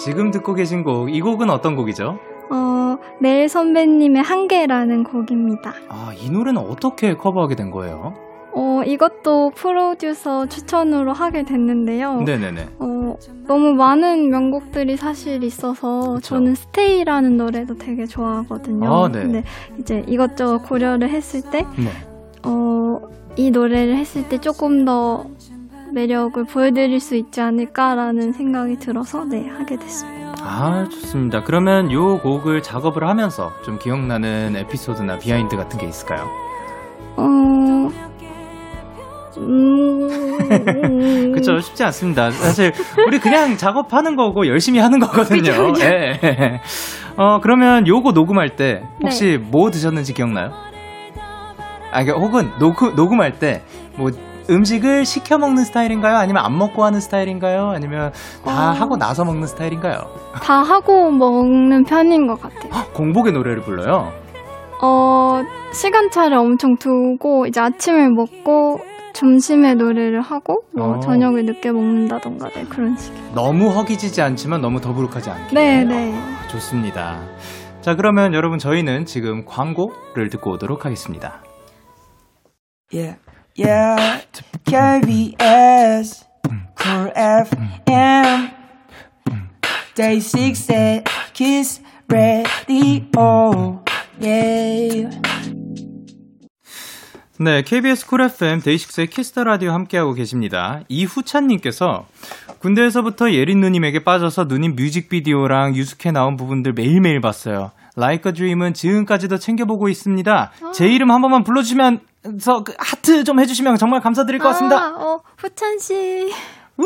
Speaker 1: 지금 듣고 계신 곡, 이 곡은 어떤 곡이죠?
Speaker 3: 어, 넬 선배님의 한계라는 곡입니다.
Speaker 1: 아, 이 노래는 어떻게 커버하게 된 거예요?
Speaker 3: 어, 이것도 프로듀서 추천으로 하게 됐는데요.
Speaker 1: 네네네.
Speaker 3: 어, 너무 많은 명곡들이 사실 있어서
Speaker 1: 그쵸.
Speaker 3: 저는 스테이라는 노래도 되게 좋아하거든요.
Speaker 1: 아, 네.
Speaker 3: 근데 이제 이것저것 고려를 했을 때,
Speaker 1: 네.
Speaker 3: 어, 이 노래를 했을 때 조금 더 매력을 보여드릴 수 있지 않을까라는 생각이 들어서 네, 하게 됐습니다.
Speaker 1: 아, 좋습니다. 그러면 요 곡을 작업을 하면서 좀 기억나는 에피소드나 behind 같은 게 있을까요?
Speaker 3: 어, 음, *laughs*
Speaker 1: 그쵸, 쉽지 않습니다. 사실, 우리 그냥 작업하는 거고, 열심히 하는 거거든요. 예, 예. 어, 그러면 요거 녹음할 때, 혹시 뭐 드셨는지 기억나요? 아, 그러니까 혹은 녹음, 녹음할 때, 뭐, 음식을 시켜 먹는 스타일인가요? 아니면 안 먹고 하는 스타일인가요? 아니면 다
Speaker 3: 어.
Speaker 1: 하고 나서 먹는 스타일인가요?
Speaker 3: 다 하고 먹는 편인 것 같아요.
Speaker 1: 공복의 노래를 불러요.
Speaker 3: 어, 시간차를 엄청 두고, 이제 아침을 먹고, 점심에 노래를 하고, 뭐,
Speaker 1: 어.
Speaker 3: 저녁을 늦게 먹는다던가, 네, 그런 식.
Speaker 1: 너무 허기지지 않지만 너무 더부룩하지 않게.
Speaker 3: 네, 네.
Speaker 1: 아, 좋습니다. 자, 그러면 여러분 저희는 지금 광고를 듣고 오도록 하겠습니다.
Speaker 5: Yeah, yeah. KBS, Cool FM, DAY6의 키스 더 라디오. Yeah.
Speaker 1: 네, KBS 쿨 FM 데이식스의 키스 더 라디오 함께하고 계십니다. 이후찬님께서 군대에서부터 예린 누님에게 빠져서 누님 뮤직비디오랑 유스케 나온 부분들 매일매일 봤어요. Like a Dream은 지금까지도 챙겨보고 있습니다. 제 이름 한 번만 불러주시면 서 그 하트 좀 해주시면 정말 감사드릴 것 같습니다.
Speaker 3: 아, 어, 후찬 씨.
Speaker 1: 우!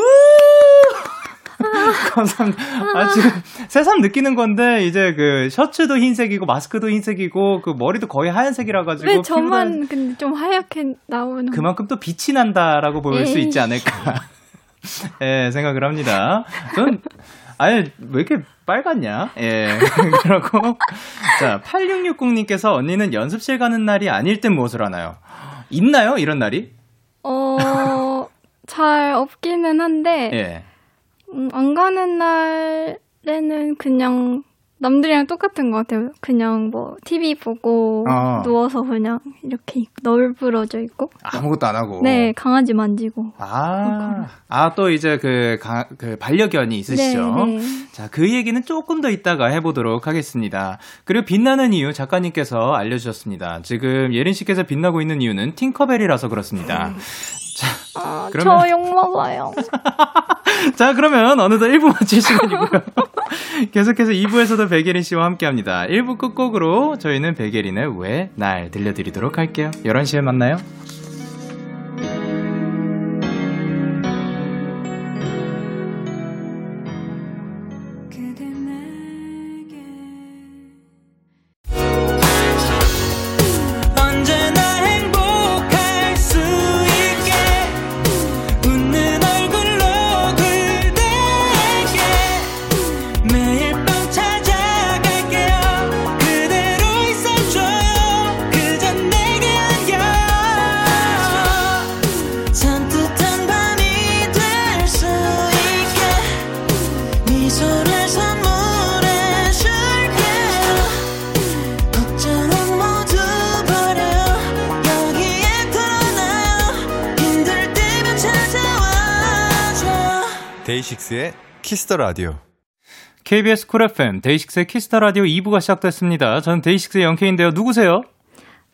Speaker 1: *laughs* 감사합니다. 아, 지금 새삼 느끼는 건데, 이제 그 셔츠도 흰색이고, 마스크도 흰색이고, 그 머리도 거의 하얀색이라 가지고.
Speaker 3: 왜
Speaker 1: 피부가
Speaker 3: 저만 근데 좀 하얗게 나오는
Speaker 1: 그만큼 또 빛이 난다라고 볼수
Speaker 3: 에이.
Speaker 1: 있지 않을까. *laughs* 예, 생각을 합니다. 전, 아예, 왜 이렇게 빨갛냐? 예, *laughs* 그러고. 자, 8660님께서 언니는 연습실 가는 날이 아닐 땐 무엇을 하나요? 있나요? 이런 날이?
Speaker 3: 어, 잘 없기는 한데,
Speaker 1: 예.
Speaker 3: 음, 안 가는 날에는 그냥 남들이랑 똑같은 것 같아요. 그냥 뭐 TV 보고
Speaker 1: 어.
Speaker 3: 누워서 그냥 이렇게 널브러져 있고,
Speaker 1: 아무것도 안 하고.
Speaker 3: 네 강아지 만지고.
Speaker 1: 아, 아, 또 이제 그, 가, 그 반려견이 있으시죠?
Speaker 3: 네, 네.
Speaker 1: 자, 그 얘기는 조금 더 이따가 해보도록 하겠습니다. 그리고 빛나는 이유 작가님께서 알려주셨습니다. 지금 예린 씨께서 빛나고 있는 이유는 팅커벨이라서 그렇습니다.
Speaker 3: 아,
Speaker 1: 그러면-
Speaker 3: 저 욕먹어요. *laughs*
Speaker 1: 자, 그러면 어느덧 1부 마칠 시간이고요. *laughs* 계속해서 2부에서도 백예린 씨와 함께 합니다. 1부 끝곡으로 저희는 백예린의 왜 날 들려드리도록 할게요. 11시에 만나요.
Speaker 6: 키스 더 라디오.
Speaker 1: KBS 쿨 FM 데이식스의 키스 더 라디오 2부가 시작됐습니다. 저는 데이식스의 영케이인데요. 누구세요?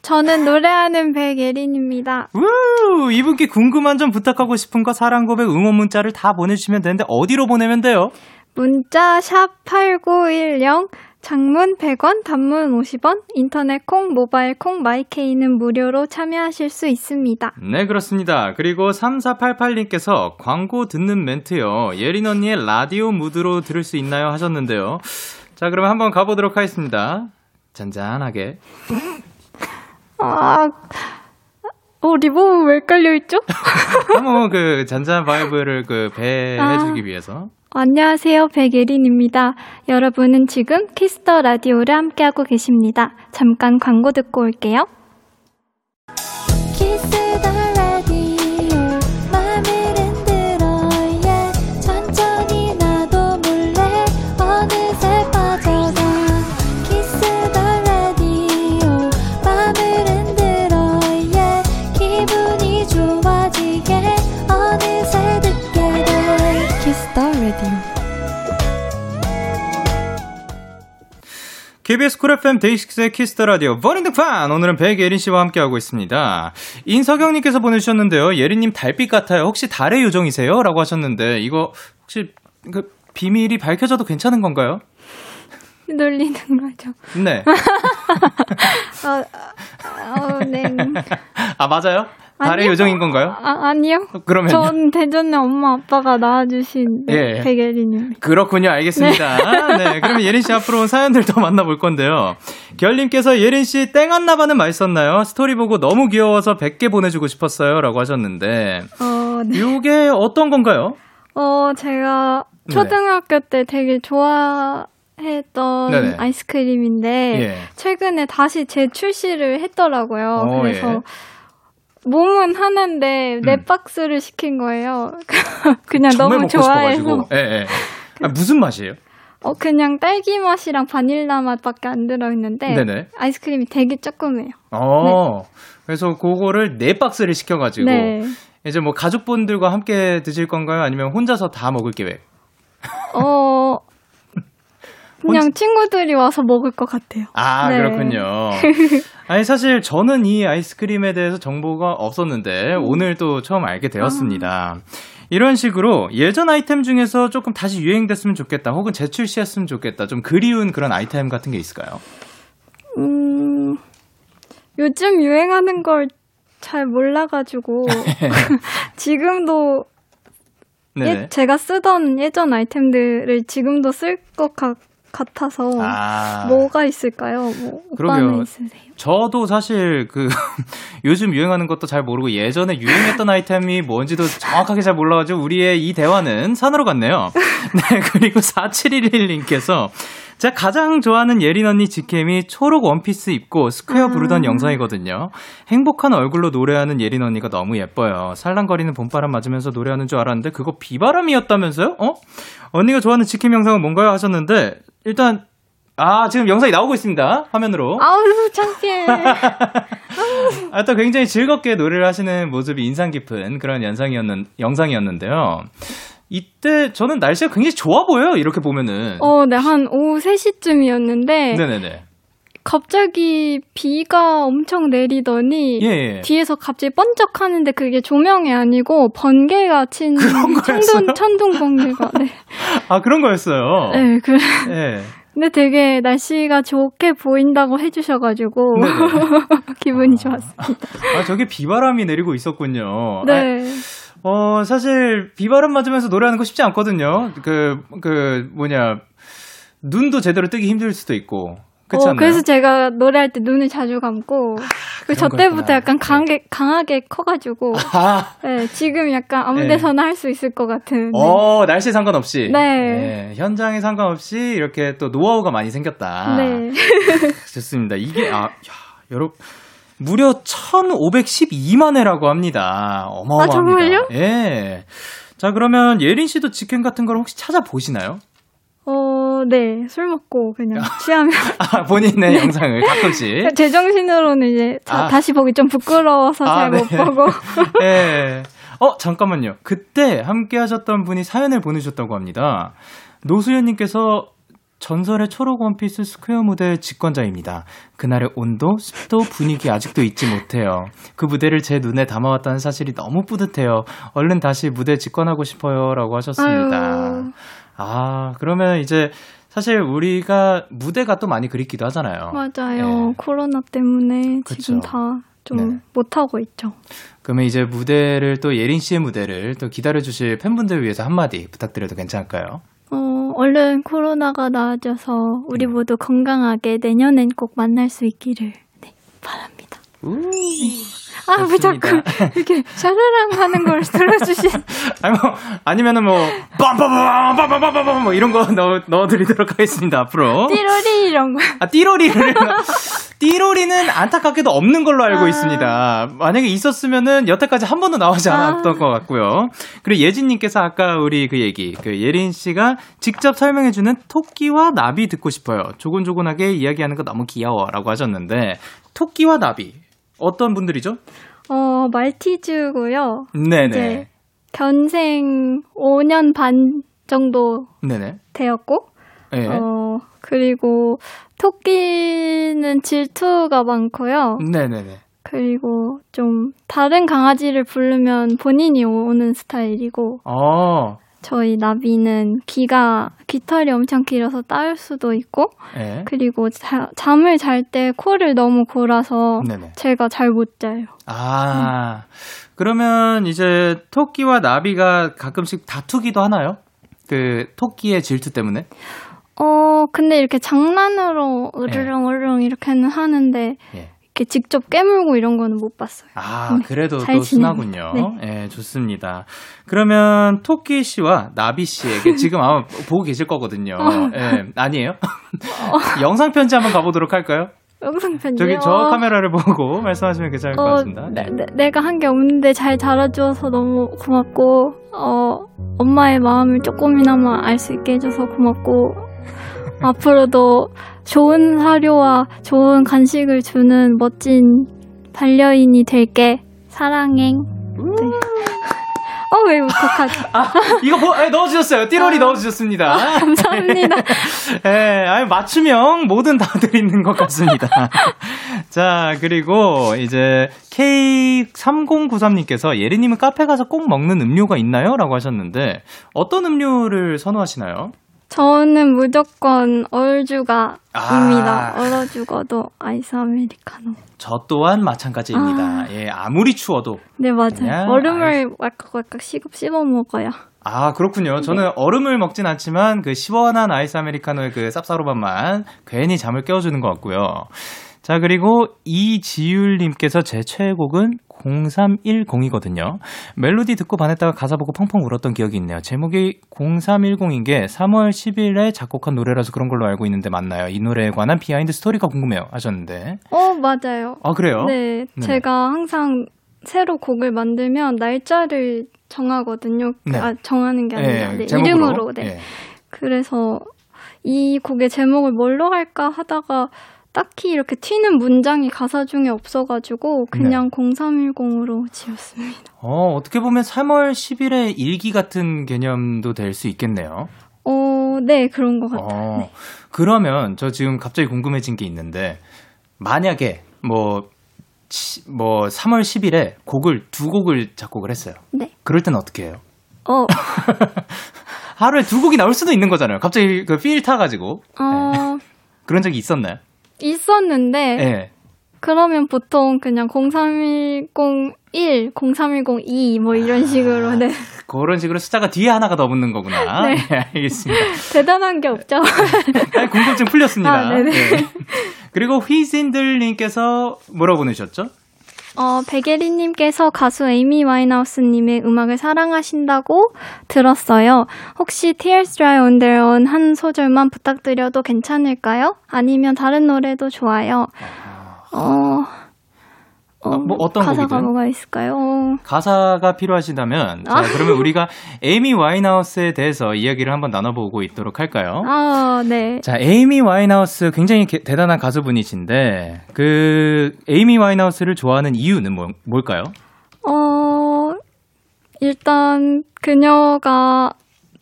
Speaker 3: 저는 노래하는 백예린입니다.
Speaker 1: 우! 이분께 궁금한 점 부탁하고 싶은 거 사랑 고백 응원 문자를 다 보내주시면 되는데 어디로 보내면 돼요?
Speaker 3: 문자 샵 8910 장문 100원, 단문 50원, 인터넷 콩, 모바일 콩, 마이케이는 무료로 참여하실 수 있습니다.
Speaker 1: 네, 그렇습니다. 그리고 3488님께서 광고 듣는 멘트요. 예린 언니의 라디오 무드로 들을 수 있나요? 하셨는데요. 자, 그러면 한번 가보도록 하겠습니다. 잔잔하게.
Speaker 3: 아, 어, reverb는 왜 깔려있죠? *laughs*
Speaker 1: 한번 그 잔잔한 vibe를 그 더해주기
Speaker 3: 아.
Speaker 1: 위해서.
Speaker 3: 안녕하세요, 백예린입니다. 여러분은 지금 키스 더 라디오를 함께하고 계십니다. 잠깐 광고 듣고 올게요.
Speaker 4: Radio
Speaker 1: KBS 쿨 FM 데이식스의 키스 더 라디오 본인등판 오늘은 백예린 씨와 함께하고 있습니다. 인석영님께서 보내주셨는데요. 예린님 달빛 같아요. 혹시 달의 요정이세요? 라고 하셨는데 이거 혹시 그 비밀이 밝혀져도 괜찮은 건가요?
Speaker 3: 놀리는 거죠.
Speaker 1: 네. *laughs*
Speaker 3: 어, 어, 네.
Speaker 1: 아 맞아요? 달의
Speaker 3: 아니요.
Speaker 1: 요정인 건가요?
Speaker 3: 아, 아니요.
Speaker 1: 그러면
Speaker 3: 전 대전에 엄마 아빠가 낳아주신
Speaker 1: 예.
Speaker 3: 백예린입니다.
Speaker 1: 그렇군요. 알겠습니다. 네. *laughs* 그러면 예린 씨 앞으로 온 사연들 더 만나볼 건데요. 결님께서 예린 씨땡 한나바는 맛있었나요? 스토리 보고 너무 귀여워서 100개 보내주고 싶었어요. 라고 하셨는데.
Speaker 3: 어, 네.
Speaker 1: 요게 어떤 건가요?
Speaker 3: 어, 제가
Speaker 1: 네.
Speaker 3: 초등학교 때 되게 좋아 했던
Speaker 1: 네네.
Speaker 3: 아이스크림인데
Speaker 1: 예.
Speaker 3: 최근에 다시 재출시를 했더라고요.
Speaker 1: 어,
Speaker 3: 그래서
Speaker 1: 예.
Speaker 3: 몸은 하는데 네
Speaker 1: 음.
Speaker 3: 박스를 시킨 거예요. *laughs* 그냥 너무 좋아해서.
Speaker 1: 예, 예. 아, 무슨 맛이에요?
Speaker 3: 어 그냥 딸기 맛이랑 바닐라 맛밖에 안 들어있는데
Speaker 1: 네네.
Speaker 3: 아이스크림이 되게 조그매요.
Speaker 1: 어. 그래서 그거를 네 박스를 시켜가지고.
Speaker 3: 네.
Speaker 1: 이제 뭐 가족분들과 함께 드실 건가요? 아니면 혼자서 다 먹을 계획?
Speaker 3: 어 그냥 친구들이 와서 먹을 것 같아요.
Speaker 1: 아,
Speaker 3: 네.
Speaker 1: 그렇군요. *laughs* 아니, 사실 저는 이 아이스크림에 대해서 정보가 없었는데,
Speaker 3: 음.
Speaker 1: 오늘 또 처음 알게 되었습니다. 이런 식으로 예전 아이템 중에서 조금 다시 유행됐으면 좋겠다, 혹은 재출시했으면 좋겠다, 좀 그리운 그런 아이템 같은 게 있을까요?
Speaker 3: 음, 요즘 유행하는 걸 잘 몰라가지고, *laughs* *laughs* 지금도. 예, 제가 쓰던 예전 아이템들을 지금도 쓸 것 같 아서,
Speaker 1: 아.
Speaker 3: 뭐가 있을까요? 뭐. 오빠는 있으세요?
Speaker 1: 저도 사실 그 *laughs* 요즘 유행하는 것도 잘 모르고 예전에 유행했던 아이템이 뭔지도 정확하게 잘 몰라가지고 우리의 이 대화는 산으로 갔네요. *laughs* 네, 그리고 4711님께서 제가 가장 좋아하는 예린 언니 직캠이 초록 원피스 입고 Square 부르던 영상이거든요. 행복한 얼굴로 노래하는 예린 언니가 너무 예뻐요. 살랑거리는 봄바람 맞으면서 노래하는 줄 알았는데 그거 비바람이었다면서요? 어? 언니가 좋아하는 직캠 영상은 뭔가요? 하셨는데 일단 아, 지금 영상이 나오고 있습니다. 화면으로.
Speaker 3: 아우, 창피해. *laughs*
Speaker 1: 아, 또 굉장히 즐겁게 노래를 하시는 모습이 인상 깊은 그런 영상이었는, 영상이었는데요. 이때 저는 날씨가 굉장히 좋아 보여요. 이렇게 보면은.
Speaker 3: 어, 네, 한 오후 3시쯤이었는데,
Speaker 1: 네네네.
Speaker 3: 갑자기 비가 엄청 내리더니,
Speaker 1: 예, 예.
Speaker 3: 뒤에서 갑자기 번쩍 하는데 그게 조명이 아니고 번개가 친? 천둥 천둥 번개가 네. *laughs*
Speaker 1: 아, 그런 거였어요.
Speaker 3: 네, 그
Speaker 1: 예.
Speaker 3: 근데 되게 날씨가 좋게 보인다고 해주셔가지고. *laughs* 기분이 좋았어요.
Speaker 1: 아, 저게 비바람이 내리고 있었군요.
Speaker 3: 네.
Speaker 1: 아, 어, 사실 비바람 맞으면서 노래하는 거 쉽지 않거든요. 그, 그, 뭐냐. 눈도 제대로 뜨기 힘들 수도 있고. 그렇지
Speaker 3: 어,
Speaker 1: 않나요?
Speaker 3: 그래서 제가 노래할 때 눈을 자주 감고 그저 때부터. 약간 강하게 강하게 커가지고
Speaker 1: 아,
Speaker 3: 네, 지금 약간 아무
Speaker 1: 네.
Speaker 3: 데서나 할수 있을 것 같은. 네.
Speaker 1: 어, 날씨 상관없이.
Speaker 3: 네.
Speaker 1: 현장에 상관없이 이렇게 또 노하우가 많이 생겼다.
Speaker 3: 네. *laughs*
Speaker 1: 좋습니다. 이게, 아, 야, 여러분. 무려 1,512만 회라고 합니다. 어마어마합니다.
Speaker 3: 아, 정말요?
Speaker 1: 예. 자, 그러면 예린 씨도 직캠 같은 걸 혹시 찾아보시나요?
Speaker 3: 어, 네. 술 먹고 그냥 *laughs* 취하면
Speaker 1: 아, 본인의 영상을 가끔씩.
Speaker 3: 제 정신으로는 이제 다,
Speaker 1: 아.
Speaker 3: 다시 보기 좀 부끄러워서
Speaker 1: 아,
Speaker 3: 잘못
Speaker 1: 네.
Speaker 3: 보고.
Speaker 1: 예. *laughs* 어, 잠깐만요. 그때 함께 하셨던 분이 사연을 보내주셨다고 합니다. 노수연님께서 전설의 초록 원피스 Square 무대 직관자입니다. 그날의 온도, 습도, 분위기 아직도 잊지 못해요. 그 무대를 제 눈에 담아왔다는 사실이 너무 뿌듯해요. 얼른 다시 무대 직권하고 싶어요. 라고 하셨습니다.
Speaker 3: 아유.
Speaker 1: 아, 그러면 이제 사실 우리가 무대가 또 많이 그립기도 하잖아요.
Speaker 3: 맞아요.
Speaker 1: 예.
Speaker 3: 코로나 때문에
Speaker 1: 그쵸.
Speaker 3: 지금 다 좀
Speaker 1: 네.
Speaker 3: 못하고 있죠.
Speaker 1: 그러면 이제 무대를 또 예린 씨의 무대를 또 기다려주실 팬분들 위해서 한마디 부탁드려도 괜찮을까요?
Speaker 3: 어, 얼른 코로나가 나아져서 우리
Speaker 1: 음.
Speaker 3: 모두 건강하게 내년엔 꼭 만날 수 있기를 네, 바랍니다. 음, 아, 왜 자꾸 *laughs* 이렇게 샤라랑 하는 걸 들어주신. *laughs*
Speaker 1: 아니, 뭐, 아니면은 뭐, 빰빰 빰, 빰빰빰, 뭐 이런 거 넣어, 넣어드리도록 하겠습니다, 앞으로.
Speaker 3: 띠로리 이런 거.
Speaker 1: 아, 띠로리를. *laughs* 띠로리는 안타깝게도 없는 걸로 알고
Speaker 3: 아...
Speaker 1: 있습니다. 만약에 있었으면은 여태까지 한 번도 나오지 아. 않았던
Speaker 3: 아...
Speaker 1: 것 같고요. 그리고 예진님께서 아까 우리 그 얘기, 그 예린 씨가 직접 설명해주는 토끼와 나비 듣고 싶어요. 조곤조곤하게 이야기하는 거 너무 귀여워. 라고 하셨는데, 토끼와 나비. 어떤 분들이죠?
Speaker 3: 어, 말티즈고요.
Speaker 1: 네네
Speaker 3: 이제 견생 5년 반 정도
Speaker 1: 네네.
Speaker 3: 되었고,
Speaker 1: 네.
Speaker 3: 어, 그리고 토끼는 질투가 많고요.
Speaker 1: 네네네.
Speaker 3: 그리고 좀 다른 강아지를 부르면 본인이 오는 스타일이고,
Speaker 1: 어,
Speaker 3: 저희 나비는 귀가, 귀털이 엄청 길어서 따을 수도 있고,
Speaker 1: 예.
Speaker 3: 그리고 자- 잠을 잘 때 코를 너무 골아서
Speaker 1: 네네.
Speaker 3: 제가 잘 못 자요.
Speaker 1: 아, 그러면 이제 토끼와 나비가 가끔씩 다투기도 하나요? 그 토끼의 질투 때문에?
Speaker 3: 어, 근데 이렇게 장난으로 으르렁 으르렁 이렇게는 하는데,
Speaker 1: 예.
Speaker 3: 이렇게 직접 깨물고 이런 거는 못 봤어요.
Speaker 1: 아, 그래도
Speaker 3: 잘
Speaker 1: 또. 순하군요. 예, 좋습니다. 그러면 토끼 씨와 나비 씨에게 지금 아마 보고 계실 거거든요. 예, 아니에요? *laughs* 영상 편지 한번 가보도록 할까요?
Speaker 3: 영상 편지요?
Speaker 1: 저기 저 카메라를 보고 말씀하시면 괜찮을 것
Speaker 3: 어,
Speaker 1: 같습니다.
Speaker 3: 내, 내, 내가 한 게 없는데 잘 자라줘서 너무 고맙고, 어, 엄마의 마음을 조금이나마 알 수 있게 해줘서 고맙고, *laughs* 앞으로도 좋은 사료와 좋은 간식을 주는 멋진 반려인이 될게. 사랑해. 네. 어, 왜 울컥하지?
Speaker 1: 아, 이거 뭐, 예, 넣어주셨어요. 띠로리
Speaker 3: 아.
Speaker 1: 넣어주셨습니다.
Speaker 3: 감사합니다.
Speaker 1: 예, *laughs* 아니, 맞춤형 뭐든 다 드리는 것 같습니다. *laughs* 자, 그리고 이제 K3093님께서 예리님은 카페 가서 꼭 먹는 음료가 있나요? 라고 하셨는데, 어떤 음료를 선호하시나요?
Speaker 3: 저는 무조건 얼주가입니다.
Speaker 1: 아.
Speaker 3: 얼어 죽어도 아이스 아메리카노.
Speaker 1: 저 또한 마찬가지입니다.
Speaker 3: 아.
Speaker 1: 예, 아무리 추워도.
Speaker 3: 네, 맞아요. 얼음을 왈칵왈칵 씹- 씹어 먹어요.
Speaker 1: 아, 그렇군요. 저는 얼음을 먹진 않지만 그 시원한 아이스 아메리카노의 그 쌉싸름한 맛 괜히 잠을 깨워주는 것 같고요. 자, 그리고 이지율님께서 제 최애곡은 0310이거든요. 멜로디 듣고 반했다가 가사 보고 펑펑 울었던 기억이 있네요. 제목이 0310인 게 3월 10일에 작곡한 노래라서 그런 걸로 알고 있는데 맞나요? 이 노래에 관한 behind story가 궁금해요. 하셨는데.
Speaker 3: 어, 맞아요.
Speaker 1: 아, 그래요?
Speaker 3: 네,
Speaker 1: 네네.
Speaker 3: 제가 항상 새로 곡을 만들면 날짜를 정하거든요.
Speaker 1: 네.
Speaker 3: 아, 정하는 게 아니라
Speaker 1: 예,
Speaker 3: 네,
Speaker 1: 제목으로.
Speaker 3: 이름으로. 네.
Speaker 1: 예.
Speaker 3: 그래서 이 곡의 제목을 뭘로 할까 하다가 딱히 이렇게 튀는 문장이 가사 중에 없어가지고 그냥
Speaker 1: 네.
Speaker 3: 0310으로 지었습니다.
Speaker 1: 어, 어떻게 보면 3월 10일의 일기 같은 개념도 될 수 있겠네요.
Speaker 3: 어, 네, 그런 것 같아요.
Speaker 1: 어,
Speaker 3: 네.
Speaker 1: 그러면 저 지금 갑자기 궁금해진 게 있는데 만약에 뭐, 치- 뭐 3월 10일에 곡을 두 곡을 작곡을 했어요.
Speaker 3: 네.
Speaker 1: 그럴 땐 어떻게 해요?
Speaker 3: 어, *laughs*
Speaker 1: 하루에 두 곡이 나올 수도 있는 거잖아요. 갑자기 그 필 타가지고
Speaker 3: 어,
Speaker 1: 그런 적이 있었나요?
Speaker 3: 있었는데,
Speaker 1: 네.
Speaker 3: 그러면 보통 그냥 03101, 03102, 뭐 이런 식으로, 네.
Speaker 1: 그런 식으로 숫자가 뒤에 하나가 더 붙는 거구나.
Speaker 3: 네.
Speaker 1: 알겠습니다.
Speaker 3: 대단한 게 없죠. *laughs*
Speaker 1: 아니, 궁금증 풀렸습니다.
Speaker 3: 아, 네네.
Speaker 1: 네. 그리고 휘신들님께서 뭐라고 보내셨죠?
Speaker 3: 어, 베게리님께서 가수 에이미 와인하우스님의 음악을 사랑하신다고 들었어요. 혹시 Tears Dry on Their Own 한 소절만 부탁드려도 괜찮을까요? 아니면 다른 노래도 좋아요. 어, 어,
Speaker 1: 뭐 어떤
Speaker 3: 가사가
Speaker 1: 곡이든?
Speaker 3: 뭐가 있을까요? 어,
Speaker 1: 가사가 필요하시다면 자,
Speaker 3: 아.
Speaker 1: 그러면 우리가 *laughs* 에이미 와인하우스에 대해서 이야기를 한번 나눠보고 있도록 할까요?
Speaker 3: 아, 네.
Speaker 1: 자, 에이미 와인하우스 굉장히 게- 대단한 가수분이신데 그 에이미 와인하우스를 좋아하는 이유는 뭐, 뭘까요?
Speaker 3: 어, 일단 그녀가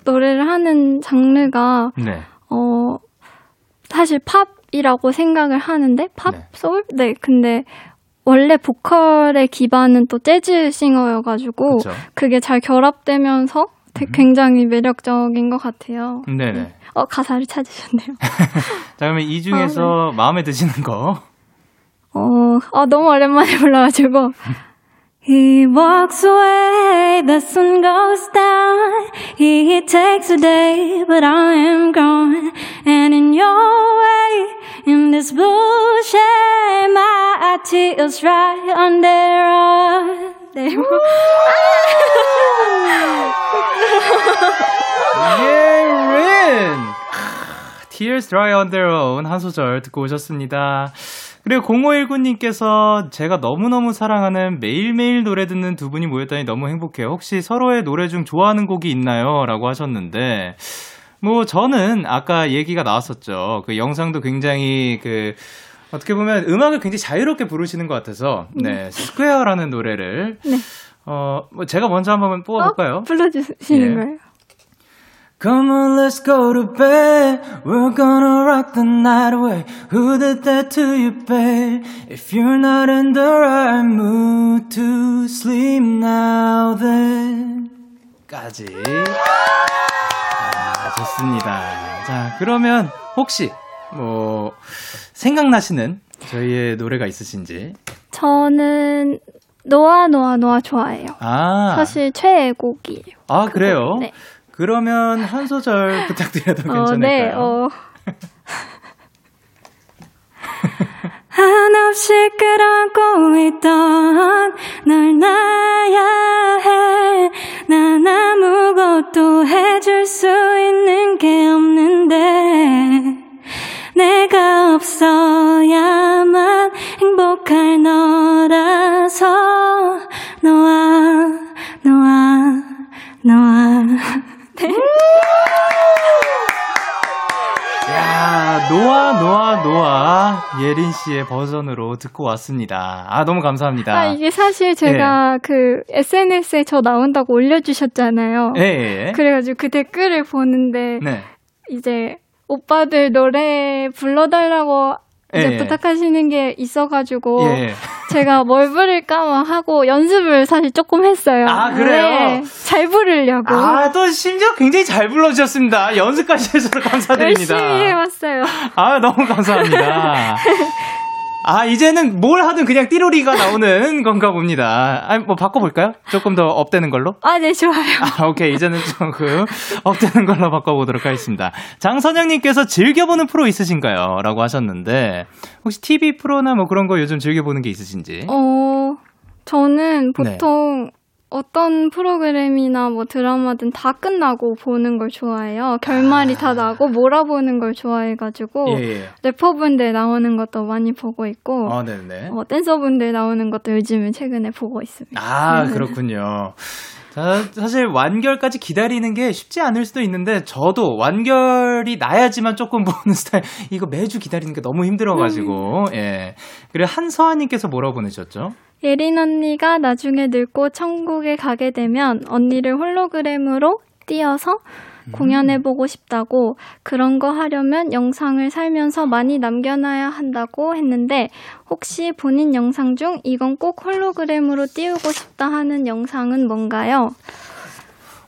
Speaker 3: 노래를 하는 장르가
Speaker 1: 네.
Speaker 3: 어 사실 팝이라고 생각을 하는데 팝
Speaker 1: 네.
Speaker 3: 소울 네 근데 원래 보컬의 기반은 또 재즈 singer여가지고
Speaker 1: 그쵸.
Speaker 3: 그게 잘 결합되면서 되게 굉장히 매력적인 것 같아요.
Speaker 1: 네네.
Speaker 3: 어 가사를 찾으셨네요. *laughs*
Speaker 1: 자, 그러면 이 중에서 마음에 드시는 거.
Speaker 3: 어, 아, 너무 오랜만에 불러가지고. He walks away, the sun goes down. He takes the day, but I am grown. And in your way, in this bullshit, my tears dry on their own. 네.
Speaker 1: 예린! *laughs* Tears Dry on Their Own 한 소절 듣고 오셨습니다. 그리고 0519님께서 제가 너무너무 사랑하는 매일매일 노래 듣는 두 분이 모였다니 너무 행복해요. 혹시 서로의 노래 중 좋아하는 곡이 있나요? 라고 하셨는데, 뭐, 저는 아까 얘기가 나왔었죠. 그 영상도 굉장히 그, 어떻게 보면 음악을 굉장히 자유롭게 부르시는 것 같아서, 네, Square라는 노래를,
Speaker 3: 네.
Speaker 1: 어, 뭐 제가 먼저 한번 뽑아볼까요?
Speaker 3: 어? 불러주시는
Speaker 1: 예.
Speaker 3: 거예요?
Speaker 5: Come on, let's go to bed. We're gonna rock the night away. Who did that to you, babe? If you're not in the right mood to sleep now, then.
Speaker 1: 까지. 아, 좋습니다. 자, 그러면 혹시 뭐 생각나시는 저희의 노래가 있으신지?
Speaker 3: 저는 노아 노아 노아 좋아해요.
Speaker 1: 아,
Speaker 3: 사실 최애곡이에요.
Speaker 1: 아 그래요?
Speaker 3: 네.
Speaker 1: 그러면 한 소절 *laughs* 부탁드려도
Speaker 3: 어,
Speaker 1: 괜찮을까요?
Speaker 3: 네, 어. *laughs* 한없이 끌어안고 있던 널 놔야 해. 난 아무것도 해줄 수 있는 게 없는데. 내가 없어야만 행복할 너라서. 너와, 너와, 너와. *laughs*
Speaker 1: 야, 노아 노아 노아 예린 씨의 버전으로 듣고 왔습니다. 아 너무 감사합니다.
Speaker 3: 아, 이게 사실 제가 그 SNS에 저 나온다고 올려주셨잖아요.
Speaker 1: 예, 예, 예.
Speaker 3: 그래가지고 그 댓글을 보는데
Speaker 1: 네.
Speaker 3: 이제 오빠들 노래 불러달라고 이제
Speaker 1: 예, 예.
Speaker 3: 부탁하시는 게 있어가지고
Speaker 1: 예.
Speaker 3: 제가 뭘 부를까 막 하고 연습을 사실 조금 했어요.
Speaker 1: 아, 그래요?
Speaker 3: 네, 잘 부르려고
Speaker 1: 아, 또 심지어 굉장히 잘 불러주셨습니다. 연습까지 해주셔서 감사드립니다.
Speaker 3: 열심히 해왔어요.
Speaker 1: 아, 너무 감사합니다. *laughs* 아, 이제는 뭘 하든 그냥 띠로리가 나오는 *laughs* 건가 봅니다. 아, 뭐 바꿔볼까요? 조금 더 업되는 걸로?
Speaker 3: 아, 네, 좋아요.
Speaker 1: 아, 오케이. 이제는 조금 *laughs* 업되는 걸로 바꿔보도록 하겠습니다. 장선영님께서 즐겨보는 프로 있으신가요? 라고 하셨는데, 혹시 TV 프로나 뭐 그런 거 요즘 즐겨보는 게 있으신지?
Speaker 3: 어, 저는
Speaker 1: 네.
Speaker 3: 보통 어떤 프로그램이나 뭐 드라마든 다 끝나고 보는 걸 좋아해요. 결말이 다 나고 몰아보는 걸 좋아해가지고
Speaker 1: 예, 예.
Speaker 3: 래퍼분들 나오는 것도 많이 보고 있고
Speaker 1: 아, 네네.
Speaker 3: 어, 댄서분들 나오는 것도 요즘에 최근에 보고 있습니다.
Speaker 1: 아, 그렇군요. 자, 사실 완결까지 기다리는 게 쉽지 않을 수도 있는데, 저도 완결이 나야지만 조금 *laughs* 보는 스타일, 이거 매주 기다리는 게 너무 힘들어가지고, 예. 그리고 한서아님께서 뭐라고 보내셨죠?
Speaker 3: 예린 언니가 나중에 늙고 천국에 가게 되면 언니를 홀로그램으로 띄어서 공연해보고 싶다고 그런 거 하려면 영상을 살면서 많이 남겨놔야 한다고 했는데 혹시 본인 영상 중 이건 꼭 홀로그램으로 띄우고 싶다 하는 영상은 뭔가요?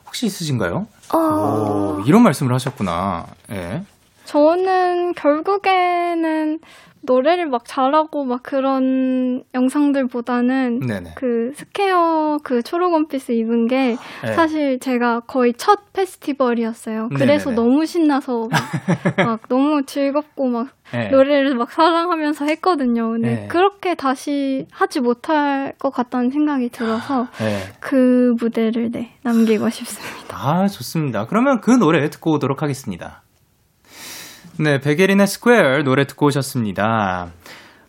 Speaker 1: 혹시 있으신가요?
Speaker 3: 어,
Speaker 1: 오, 이런 말씀을 하셨구나. 예.
Speaker 3: 저는 결국에는 노래를 막 잘하고 막 그런 영상들보다는
Speaker 1: 네네.
Speaker 3: 그 Square 그 초록 원피스 입은 게
Speaker 1: 네.
Speaker 3: 사실 제가 거의 첫 페스티벌이었어요. 그래서
Speaker 1: 네네네.
Speaker 3: 너무 신나서 막, *laughs* 막 너무 즐겁고 막
Speaker 1: 예.
Speaker 3: 노래를 막 사랑하면서 했거든요. 근데
Speaker 1: 네.
Speaker 3: 그렇게 다시 하지 못할 것 같다는 생각이 들어서
Speaker 1: 예.
Speaker 3: 그 무대를 네, 남기고 싶습니다.
Speaker 1: 아, 좋습니다. 그러면 그 노래 듣고 오도록 하겠습니다. 네, 백예린의 Square 노래 듣고 오셨습니다.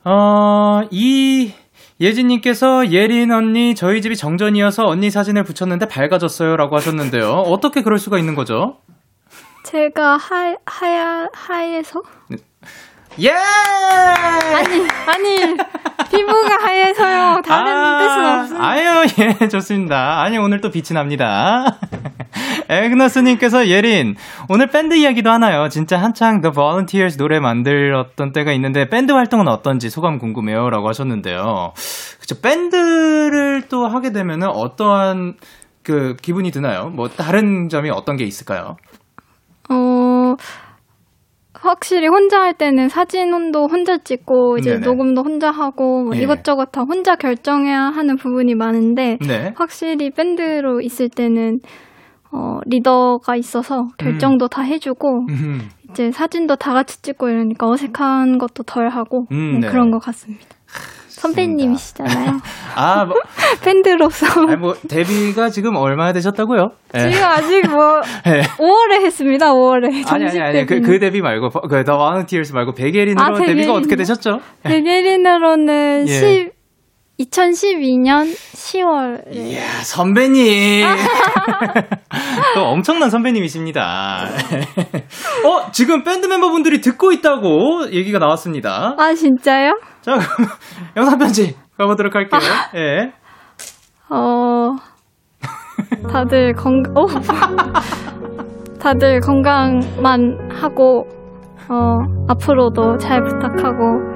Speaker 1: 어, 이, 예진님께서 예린 언니, 저희 집이 정전이어서 언니 사진을 붙였는데 밝아졌어요. 라고 하셨는데요. 어떻게 그럴 수가 있는 거죠?
Speaker 3: 제가 하, 하얘, 하얘서?
Speaker 1: 예!
Speaker 3: 아니, 아니, 비 피부가 하얘서요. 다른 뜻은 없습니다.
Speaker 1: 아유, 예, 좋습니다. 아니, 오늘 또 빛이 납니다. 에그너스님께서 예린, 오늘 밴드 이야기도 하나요? 진짜 한창 The Volunteers 노래 만들었던 때가 있는데, 밴드 활동은 어떤지 소감 궁금해요. 라고 하셨는데요. 그쵸, 밴드를 또 하게 되면은 어떠한 그 기분이 드나요? 뭐, 다른 점이 어떤 게 있을까요?
Speaker 3: 어, 확실히 혼자 할 때는 사진도 혼자 찍고 이제
Speaker 1: 네네.
Speaker 3: 녹음도 혼자 하고 뭐
Speaker 1: 예.
Speaker 3: 이것저것 다 혼자 결정해야 하는 부분이 많은데
Speaker 1: 네.
Speaker 3: 확실히 밴드로 있을 때는 어, 리더가 있어서 결정도 다 해주고
Speaker 1: 음,
Speaker 3: 이제 사진도 다 같이 찍고 이러니까 어색한 것도 덜 하고
Speaker 1: 음,
Speaker 3: 네,
Speaker 1: 네.
Speaker 3: 그런 것 같습니다. 선배님이시잖아요.
Speaker 1: 아, 뭐, *laughs*
Speaker 3: 밴드로서
Speaker 1: 아니, 뭐, 데뷔가 지금 얼마나 되셨다고요? 예.
Speaker 3: 지금 아직 뭐 *laughs*
Speaker 1: 예.
Speaker 3: 5월에 했습니다. 5월에
Speaker 1: 아니 아니 아니 그,
Speaker 3: 데뷔는.
Speaker 1: 그 데뷔 말고 그 The Volunteers 말고 베게린으로
Speaker 3: 아,
Speaker 1: 데뷔가. 어떻게 되셨죠?
Speaker 3: 베게린으로는
Speaker 1: 예.
Speaker 3: 10, 2012년 10월.
Speaker 1: 이야 선배님 *laughs* 또 엄청난 선배님이십니다. 어 지금 밴드 멤버분들이 듣고 있다고 얘기가 나왔습니다.
Speaker 3: 아, 진짜요?
Speaker 1: 자 그럼 *laughs* 영상 편지 가보도록 할게요.
Speaker 3: 아.
Speaker 1: 예.
Speaker 3: 어, 다들 건강, 어? *laughs* 다들 건강만 하고, 어, 앞으로도 잘 부탁하고, 하,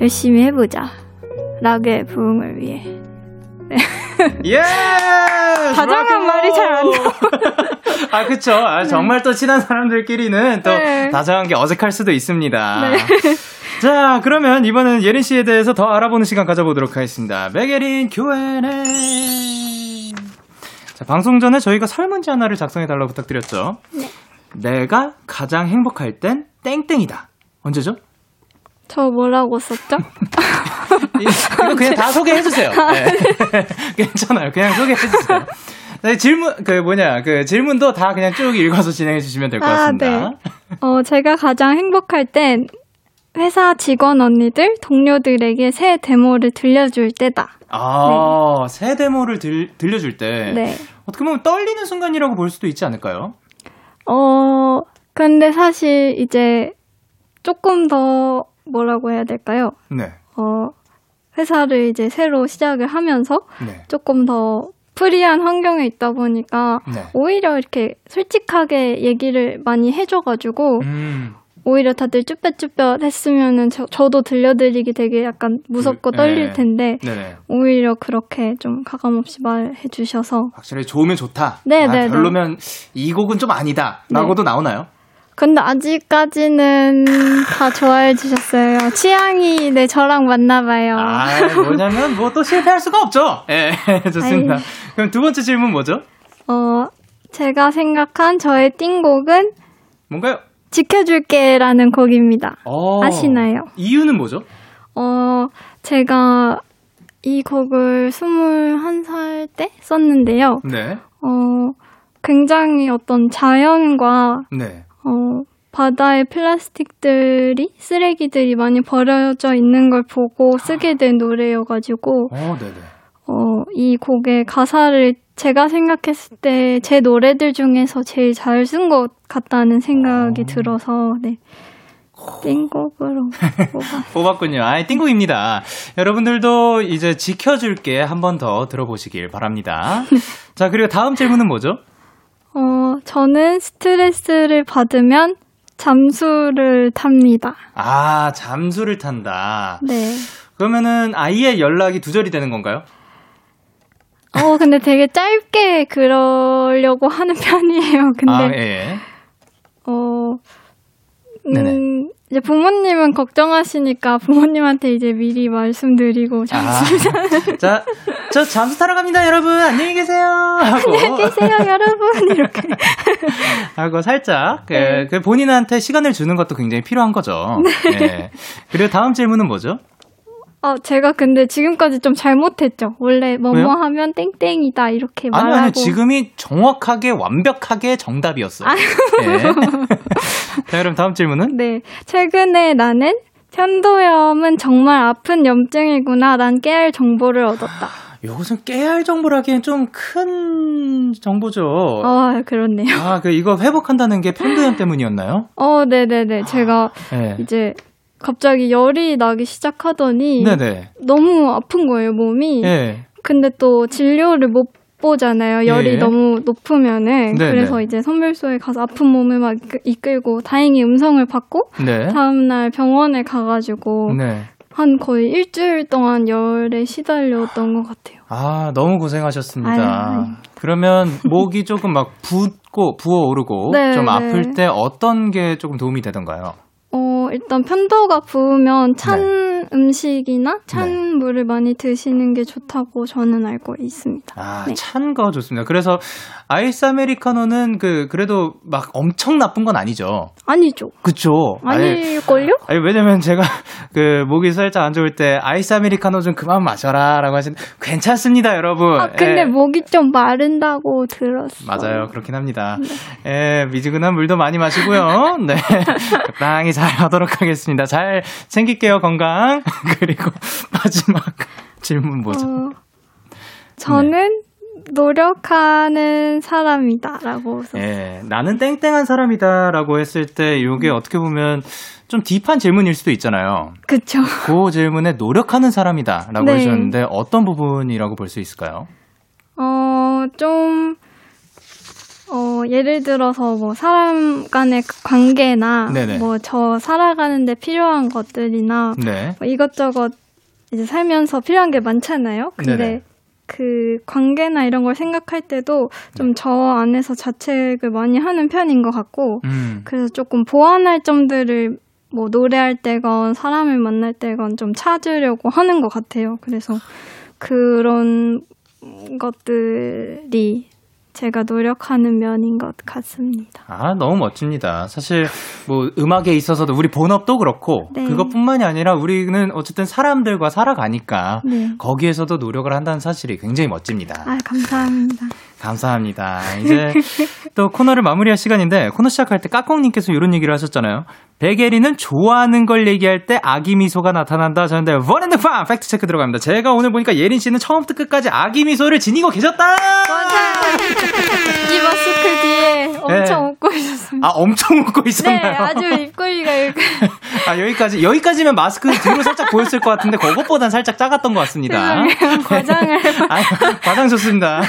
Speaker 3: 열심히 해보자. 락의 부흥을 위해.
Speaker 1: 예! *laughs*
Speaker 3: 다정한 말이 잘 안
Speaker 1: 나와. *laughs* 아, 그쵸. 아, 정말 또 친한 사람들끼리는 또
Speaker 3: 네.
Speaker 1: 다정한 게 어색할 수도 있습니다.
Speaker 3: 네. *laughs*
Speaker 1: 자, 그러면 이번엔 예린 씨에 대해서 더 알아보는 시간 가져보도록 하겠습니다. 백예린 Q&A. 자, 방송 전에 저희가 설문지 하나를 작성해달라고 부탁드렸죠. 내가 가장 행복할 땐 땡땡이다. 언제죠?
Speaker 3: 저 뭐라고 썼죠? *laughs*
Speaker 1: 이거 그냥 다 소개해 주세요. 네. *laughs* 괜찮아요. 그냥 소개해 주세요. 네, 질문, 그 뭐냐, 그 질문도 다 그냥 쭉 읽어서 진행해 주시면 될것
Speaker 3: 아,
Speaker 1: 같습니다.
Speaker 3: 네. 어, 제가 가장 행복할 땐 회사 직원 언니들, 동료들에게 새 데모를 들려줄 때다.
Speaker 1: 아, 새 데모를 들, 들려줄 때.
Speaker 3: 네.
Speaker 1: 어떻게 보면 떨리는 순간이라고 볼 수도 있지 않을까요?
Speaker 3: 어, 근데 사실 이제 조금 더 뭐라고 해야 될까요?
Speaker 1: 네.
Speaker 3: 어, 회사를 이제 새로 시작을 하면서
Speaker 1: 네.
Speaker 3: 조금 더 프리한 환경에 있다 보니까
Speaker 1: 네.
Speaker 3: 오히려 이렇게 솔직하게 얘기를 많이 해줘가지고
Speaker 1: 음,
Speaker 3: 오히려 다들 쭈뼛쭈뼛 했으면은 저, 저도 들려드리기 되게 약간 무섭고
Speaker 1: 그,
Speaker 3: 떨릴
Speaker 1: 네.
Speaker 3: 텐데
Speaker 1: 네네.
Speaker 3: 오히려 그렇게 좀 가감없이 말해 주셔서
Speaker 1: 확실히 좋으면 좋다.
Speaker 3: 네,
Speaker 1: 아,
Speaker 3: 네, 네.
Speaker 1: 별로면 이 곡은 좀 아니다. 라고도 나오나요?
Speaker 3: 근데 아직까지는 다 좋아해 주셨어요. 취향이 네 저랑 맞나 봐요.
Speaker 1: 아, 뭐냐면 뭐 또 실패할 수가 없죠. 예, *laughs* 좋습니다.
Speaker 3: 아이.
Speaker 1: 그럼 두 번째 질문 뭐죠?
Speaker 3: 어, 제가 생각한 저의 띵곡은
Speaker 1: 뭔가요?
Speaker 3: 지켜줄게라는 곡입니다.
Speaker 1: 어,
Speaker 3: 아시나요?
Speaker 1: 이유는 뭐죠?
Speaker 3: 어, 제가 이 곡을 21살 때 썼는데요.
Speaker 1: 네.
Speaker 3: 어, 굉장히 어떤 자연과
Speaker 1: 네.
Speaker 3: 어, 바다의 플라스틱들이 쓰레기들이 많이 버려져 있는 걸 보고 쓰게 된 노래여가지고
Speaker 1: 어.
Speaker 3: 어, 이 곡의 가사를 제가 생각했을 때 제 노래들 중에서 제일 잘 쓴 것 같다는 생각이 들어서 네. 띵곡으로. *laughs*
Speaker 1: 뽑았군요. 아이, 띵곡입니다. 여러분들도 이제 지켜줄게 한 번 더 들어보시길 바랍니다. *laughs* 자, 그리고 다음 질문은 뭐죠?
Speaker 3: 어, 저는 스트레스를 받으면 잠수를 탑니다.
Speaker 1: 아, 잠수를 탄다.
Speaker 3: 네.
Speaker 1: 그러면은 아이의 연락이 두절이 되는 건가요?
Speaker 3: 어, 근데 되게 짧게 그러려고 하는 *laughs* 편이에요. 근데,
Speaker 1: 아, 예.
Speaker 3: 어,
Speaker 1: 네네.
Speaker 3: 음, 이제 부모님은 걱정하시니까 부모님한테 이제 미리 말씀드리고 잠수
Speaker 1: 아, *laughs* 자, 저 잠수 타러 갑니다, 여러분. 안녕히 계세요. 하고.
Speaker 3: 계세요, 여러분. 이렇게. *laughs*
Speaker 1: 하고 살짝 그,
Speaker 3: 네.
Speaker 1: 그 본인한테 시간을 주는 것도 굉장히 필요한 거죠. 네. 그리고 다음 질문은 뭐죠?
Speaker 3: 어, 제가 근데 지금까지 좀 잘못했죠. 원래 뭐뭐
Speaker 1: 왜요?
Speaker 3: 하면 땡땡이다 이렇게
Speaker 1: 아니
Speaker 3: 말하고.
Speaker 1: 아니 지금이 정확하게 완벽하게 정답이었어요. 네. *laughs* 자 그럼 다음 질문은
Speaker 3: 네. 최근에 나는 편도염은 정말 아픈 염증이구나. 난 깨알 정보를 얻었다.
Speaker 1: 이것은 깨알 정보라기엔 좀 큰 정보죠.
Speaker 3: 어, 그렇네요.
Speaker 1: 아, 그 이거 회복한다는 게 편도염 때문이었나요?
Speaker 3: 어, 네네네. 제가
Speaker 1: 네.
Speaker 3: 이제 갑자기 열이 나기 시작하더니
Speaker 1: 네네.
Speaker 3: 너무 아픈 거예요, 몸이.
Speaker 1: 예.
Speaker 3: 근데 또 진료를 못 보잖아요. 열이
Speaker 1: 예.
Speaker 3: 너무 높으면은.
Speaker 1: 네네.
Speaker 3: 그래서 이제 선별소에 가서 아픈 몸을 막 이끌- 이끌고 다행히 음성을 받고
Speaker 1: 네.
Speaker 3: 다음날 병원에 가가지고
Speaker 1: 네.
Speaker 3: 한 거의 일주일 동안 열에 시달렸던 것 같아요.
Speaker 1: 아, 너무 고생하셨습니다.
Speaker 3: 아유.
Speaker 1: 그러면 목이 조금 막 붓고 부어오르고 *laughs*
Speaker 3: 네,
Speaker 1: 좀
Speaker 3: 네.
Speaker 1: 아플 때 어떤 게 조금 도움이 되던가요?
Speaker 3: 어, 일단 편도가 부으면 찬
Speaker 1: 네.
Speaker 3: 음식이나 찬 물을 많이 드시는 게 좋다고 저는 알고 있습니다.
Speaker 1: 아,
Speaker 3: 네.
Speaker 1: 찬거 좋습니다. 그래서 아이스 아메리카노는 그 그래도 막 엄청 나쁜 건 아니죠.
Speaker 3: 아니죠.
Speaker 1: 그쵸? 아니,
Speaker 3: 아닐걸요?
Speaker 1: 아니 왜냐면 제가 *laughs* 그 목이 살짝 안 좋을 때 아이스 아메리카노 좀 그만 마셔라라고 하시는데 괜찮습니다, 여러분.
Speaker 3: 아, 근데
Speaker 1: 예.
Speaker 3: 목이 좀 마른다고 들었어요.
Speaker 1: 맞아요. 그렇긴 합니다.
Speaker 3: 네.
Speaker 1: 예, 미지근한 물도 많이 마시고요. 네. *laughs* 적당히 잘 하도록 하겠습니다. 잘 챙길게요, 건강. *laughs* 그리고 마지막 질문 뭐죠?
Speaker 3: 어, 저는 노력하는 사람이다라고 써.
Speaker 1: 예, 나는 땡땡한 사람이다라고 했을 때 요게 어떻게 보면 좀 딥한 질문일 수도 있잖아요.
Speaker 3: 그쵸.
Speaker 1: 그 질문에 노력하는 사람이다라고
Speaker 3: 네.
Speaker 1: 해주셨는데 어떤 부분이라고 볼 수 있을까요?
Speaker 3: 어, 좀, 어, 예를 들어서 뭐 사람 간의 그 관계나. 뭐 저 살아가는데 필요한 것들이나
Speaker 1: 네.
Speaker 3: 뭐 이것저것 이제 살면서 필요한 게 많잖아요. 근데
Speaker 1: 네네.
Speaker 3: 그 관계나 이런 걸 생각할 때도 좀 저 안에서 자책을 많이 하는 편인 것 같고
Speaker 1: 음.
Speaker 3: 그래서 조금 보완할 점들을 뭐 노래할 때건 사람을 만날 때건 좀 찾으려고 하는 것 같아요. 그래서 그런 것들이 제가 노력하는 면인 것 같습니다.
Speaker 1: 아, 너무 멋집니다. 사실, 뭐, 음악에 있어서도 우리 본업도 그렇고,
Speaker 3: 네.
Speaker 1: 그것뿐만이 아니라 우리는 어쨌든 사람들과 살아가니까,
Speaker 3: 네.
Speaker 1: 거기에서도 노력을 한다는 사실이 굉장히 멋집니다.
Speaker 3: 아, 감사합니다.
Speaker 1: 감사합니다. 이제 *laughs* 또 코너를 마무리할 시간인데, 코너 시작할 때 까꿍님께서 이런 얘기를 하셨잖아요. 백예린은 좋아하는 걸 얘기할 때 아기 미소가 나타난다. 저는데, 원앤드 팜! 팩트 체크 들어갑니다. 제가 오늘 보니까 예린 씨는 처음부터 끝까지 아기 미소를 지니고 계셨다!
Speaker 3: 맞아요. 이 마스크 뒤에 엄청
Speaker 1: 네.
Speaker 3: 웃고 있었습니다.
Speaker 1: 아, 엄청 웃고
Speaker 3: 네,
Speaker 1: 있었나요?
Speaker 3: 아주 입꼬리가 이렇게. *laughs*
Speaker 1: 아, 여기까지, 여기까지면 마스크 뒤로 살짝 보였을 것 같은데, 그것보단 살짝 작았던 것 같습니다.
Speaker 3: 죄송해요. 과장을 *laughs*
Speaker 1: 아, 과장 좋습니다.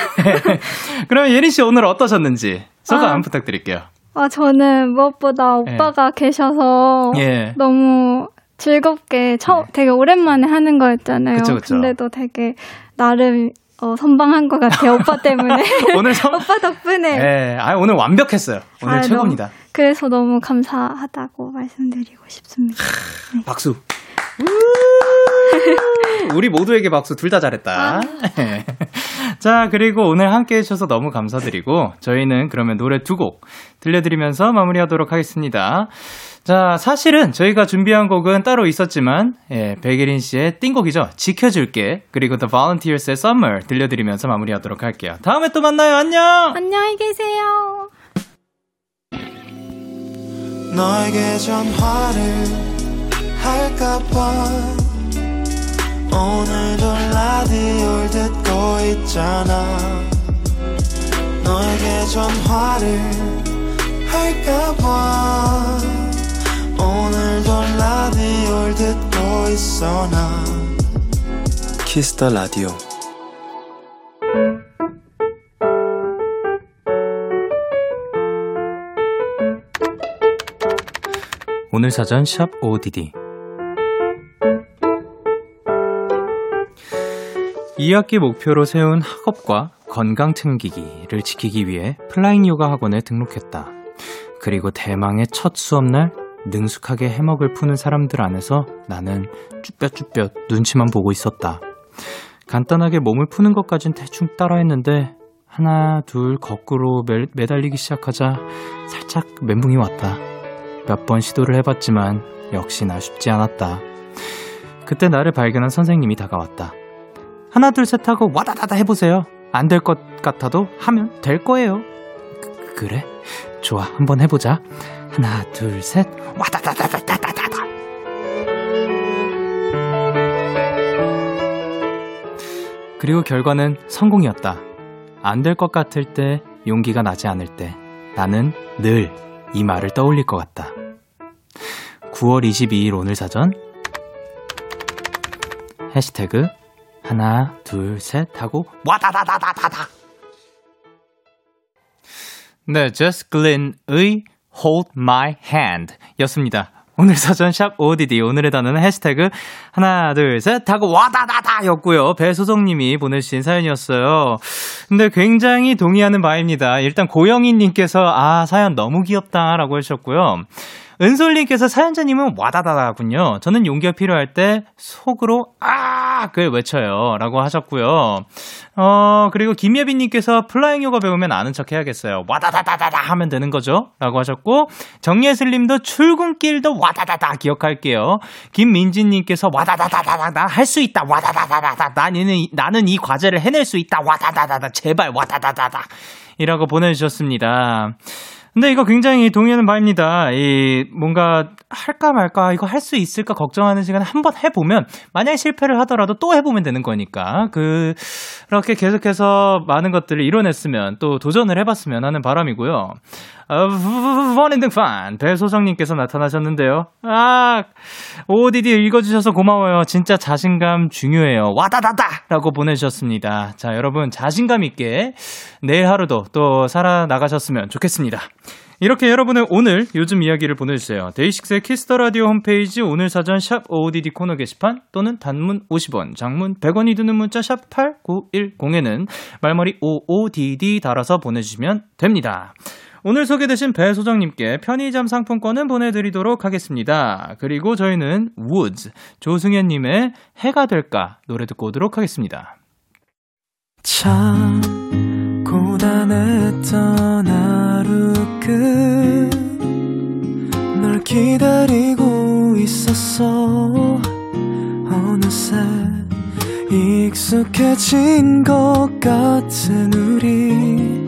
Speaker 1: 그러면 예린 씨 오늘 어떠셨는지 소감
Speaker 3: 아.
Speaker 1: 부탁드릴게요.
Speaker 3: 아, 저는 무엇보다 오빠가 계셔서
Speaker 1: 예.
Speaker 3: 너무 즐겁게 처, 되게 오랜만에 하는 거였잖아요.
Speaker 1: 그쵸, 그쵸.
Speaker 3: 근데도 되게 나름 어, 선방한 것 같아요. *laughs* 오빠 때문에.
Speaker 1: 오늘 선-
Speaker 3: 오빠 덕분에.
Speaker 1: 예, 아, 오늘 완벽했어요. 오늘
Speaker 3: 아,
Speaker 1: 최고입니다.
Speaker 3: 너무- 그래서 너무 감사하다고 말씀드리고 싶습니다.
Speaker 1: 박수. 우리 모두에게 박수 둘 다 잘했다. 예. 자, 그리고 오늘 함께 해주셔서 너무 감사드리고, 저희는 그러면 노래 두 곡 들려드리면서 마무리하도록 하겠습니다. 자, 사실은 저희가 준비한 곡은 따로 있었지만, 예, 백예린 씨의 띵곡이죠. 지켜줄게. 그리고 The Volunteers의 Summer 들려드리면서 마무리하도록 할게요. 다음에 또 만나요. 안녕!
Speaker 3: 안녕히 계세요.
Speaker 7: 너에게 전화를 할까봐 오늘도 라디오를 듣고 있잖아 너에게 전화를 할까봐 오늘도 라디오를 듣고 있어 나. 키스 더 라디오
Speaker 1: 오늘 사전 샵 OODD 2학기 목표로 세운 학업과 건강 챙기기를 지키기 위해 플라잉 요가 학원에 등록했다. 그리고 대망의 첫 수업날 능숙하게 해먹을 푸는 사람들 안에서 나는 쭈뼛쭈뼛 눈치만 보고 있었다. 간단하게 몸을 푸는 것까진 대충 따라 했는데 하나 둘 거꾸로 매, 매달리기 시작하자 살짝 멘붕이 왔다. 몇 번 시도를 해봤지만 역시나 쉽지 않았다. 그때 나를 발견한 선생님이 다가왔다. 하나 둘 셋 하고 와다다다 해보세요. 안 될 것 같아도 하면 될 거예요. 그, 그래? 좋아, 한번 해보자. 하나 둘 셋 와다다다다다다다. 그리고 결과는 성공이었다. 안 될 것 같을 때, 용기가 나지 않을 때, 나는 늘 이 말을 떠올릴 것 같다. 9월 22일 오늘 사전 해시태그 하나 둘 셋 하고 와다다다다다다 네, Just Glenn의 Hold My Hand 였습니다. 오늘 사전 샵 ODD 오늘의 단어는 해시태그 하나 둘 셋 하고 와다다다 였고요. 배소정님이 보내주신 사연이었어요. 근데 굉장히 동의하는 바입니다. 일단 고영희님께서 아 사연 너무 귀엽다라고 하셨고요. 은솔님께서 사연자님은 와다다다군요. 저는 용기가 필요할 때 속으로 아! 그 외쳐요. 라고 하셨고요. 어, 그리고 김예빈님께서 플라잉 요가 배우면 아는 척 해야겠어요. 와다다다다다 하면 되는 거죠. 라고 하셨고, 정예슬님도 출근길도 와다다다 기억할게요. 김민진님께서 와다다다다다 나할수 있다. 와다다다다다 나는, 나는 이 과제를 해낼 수 있다. 와다다다다 제발 와다다다다 이라고 보내주셨습니다. 근데 이거 굉장히 동의하는 바입니다. 이 뭔가 할까 말까 이거 할 수 있을까 걱정하는 시간 한번 해보면 만약에 실패를 하더라도 또 해보면 되는 거니까 그 그렇게 계속해서 많은 것들을 이뤄냈으면 또 도전을 해봤으면 하는 바람이고요. 원앤등판 배소정님께서 나타나셨는데요. 아 ODD 읽어주셔서 고마워요. 진짜 자신감 중요해요. 와다다다! 라고 보내주셨습니다. 자 여러분 자신감 있게 내일 하루도 또 살아나가셨으면 좋겠습니다. 이렇게 여러분의 오늘 요즘 이야기를 보내주세요. 데이식스의 키스 더 라디오 홈페이지 오늘 사전 샵 OODD 코너 게시판 또는 단문 50원, 장문 100원이 드는 문자 샵 8910에는 말머리 OODD 달아서 보내주시면 됩니다. 오늘 소개되신 배소정님께 편의점 상품권은 보내드리도록 하겠습니다. 그리고 저희는 Woods, 조승연님의 해가 될까 노래 듣고 오도록 하겠습니다.
Speaker 5: 참 고단했던 하루 끝널 기다리고 있었어 어느새 익숙해진 것 같은 우리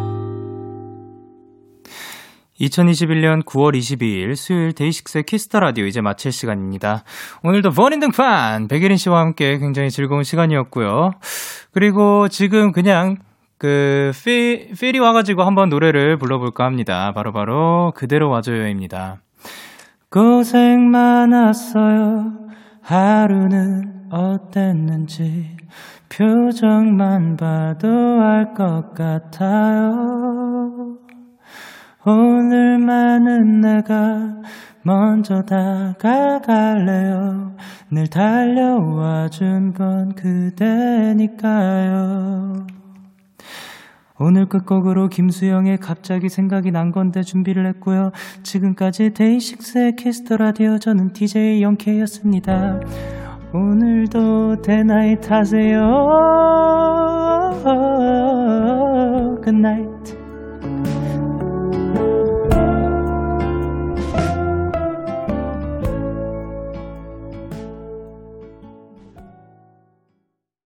Speaker 1: 2021년 9월 22일 수요일 데이식스의 키스 더 라디오 이제 마칠 시간입니다. 오늘도 버린 등판 백예린 씨와 함께 굉장히 즐거운 시간이었고요. 그리고 지금 그냥 그 필, 필이 와가지고 한번 노래를 불러볼까 합니다. 바로바로 바로 그대로 와줘요입니다. 고생 많았어요. 하루는 어땠는지 표정만 봐도 알 것 같아요. 오늘만은 내가 먼저 다가갈래요. 늘 달려와 준 건 그대니까요. 오늘 끝곡으로 김수영의 갑자기 생각이 난 건데 준비를 했고요. 지금까지 데이식스의 키스 더 라디오 저는 DJ 영케이였습니다. 오늘도 데나잇 하세요. Good night.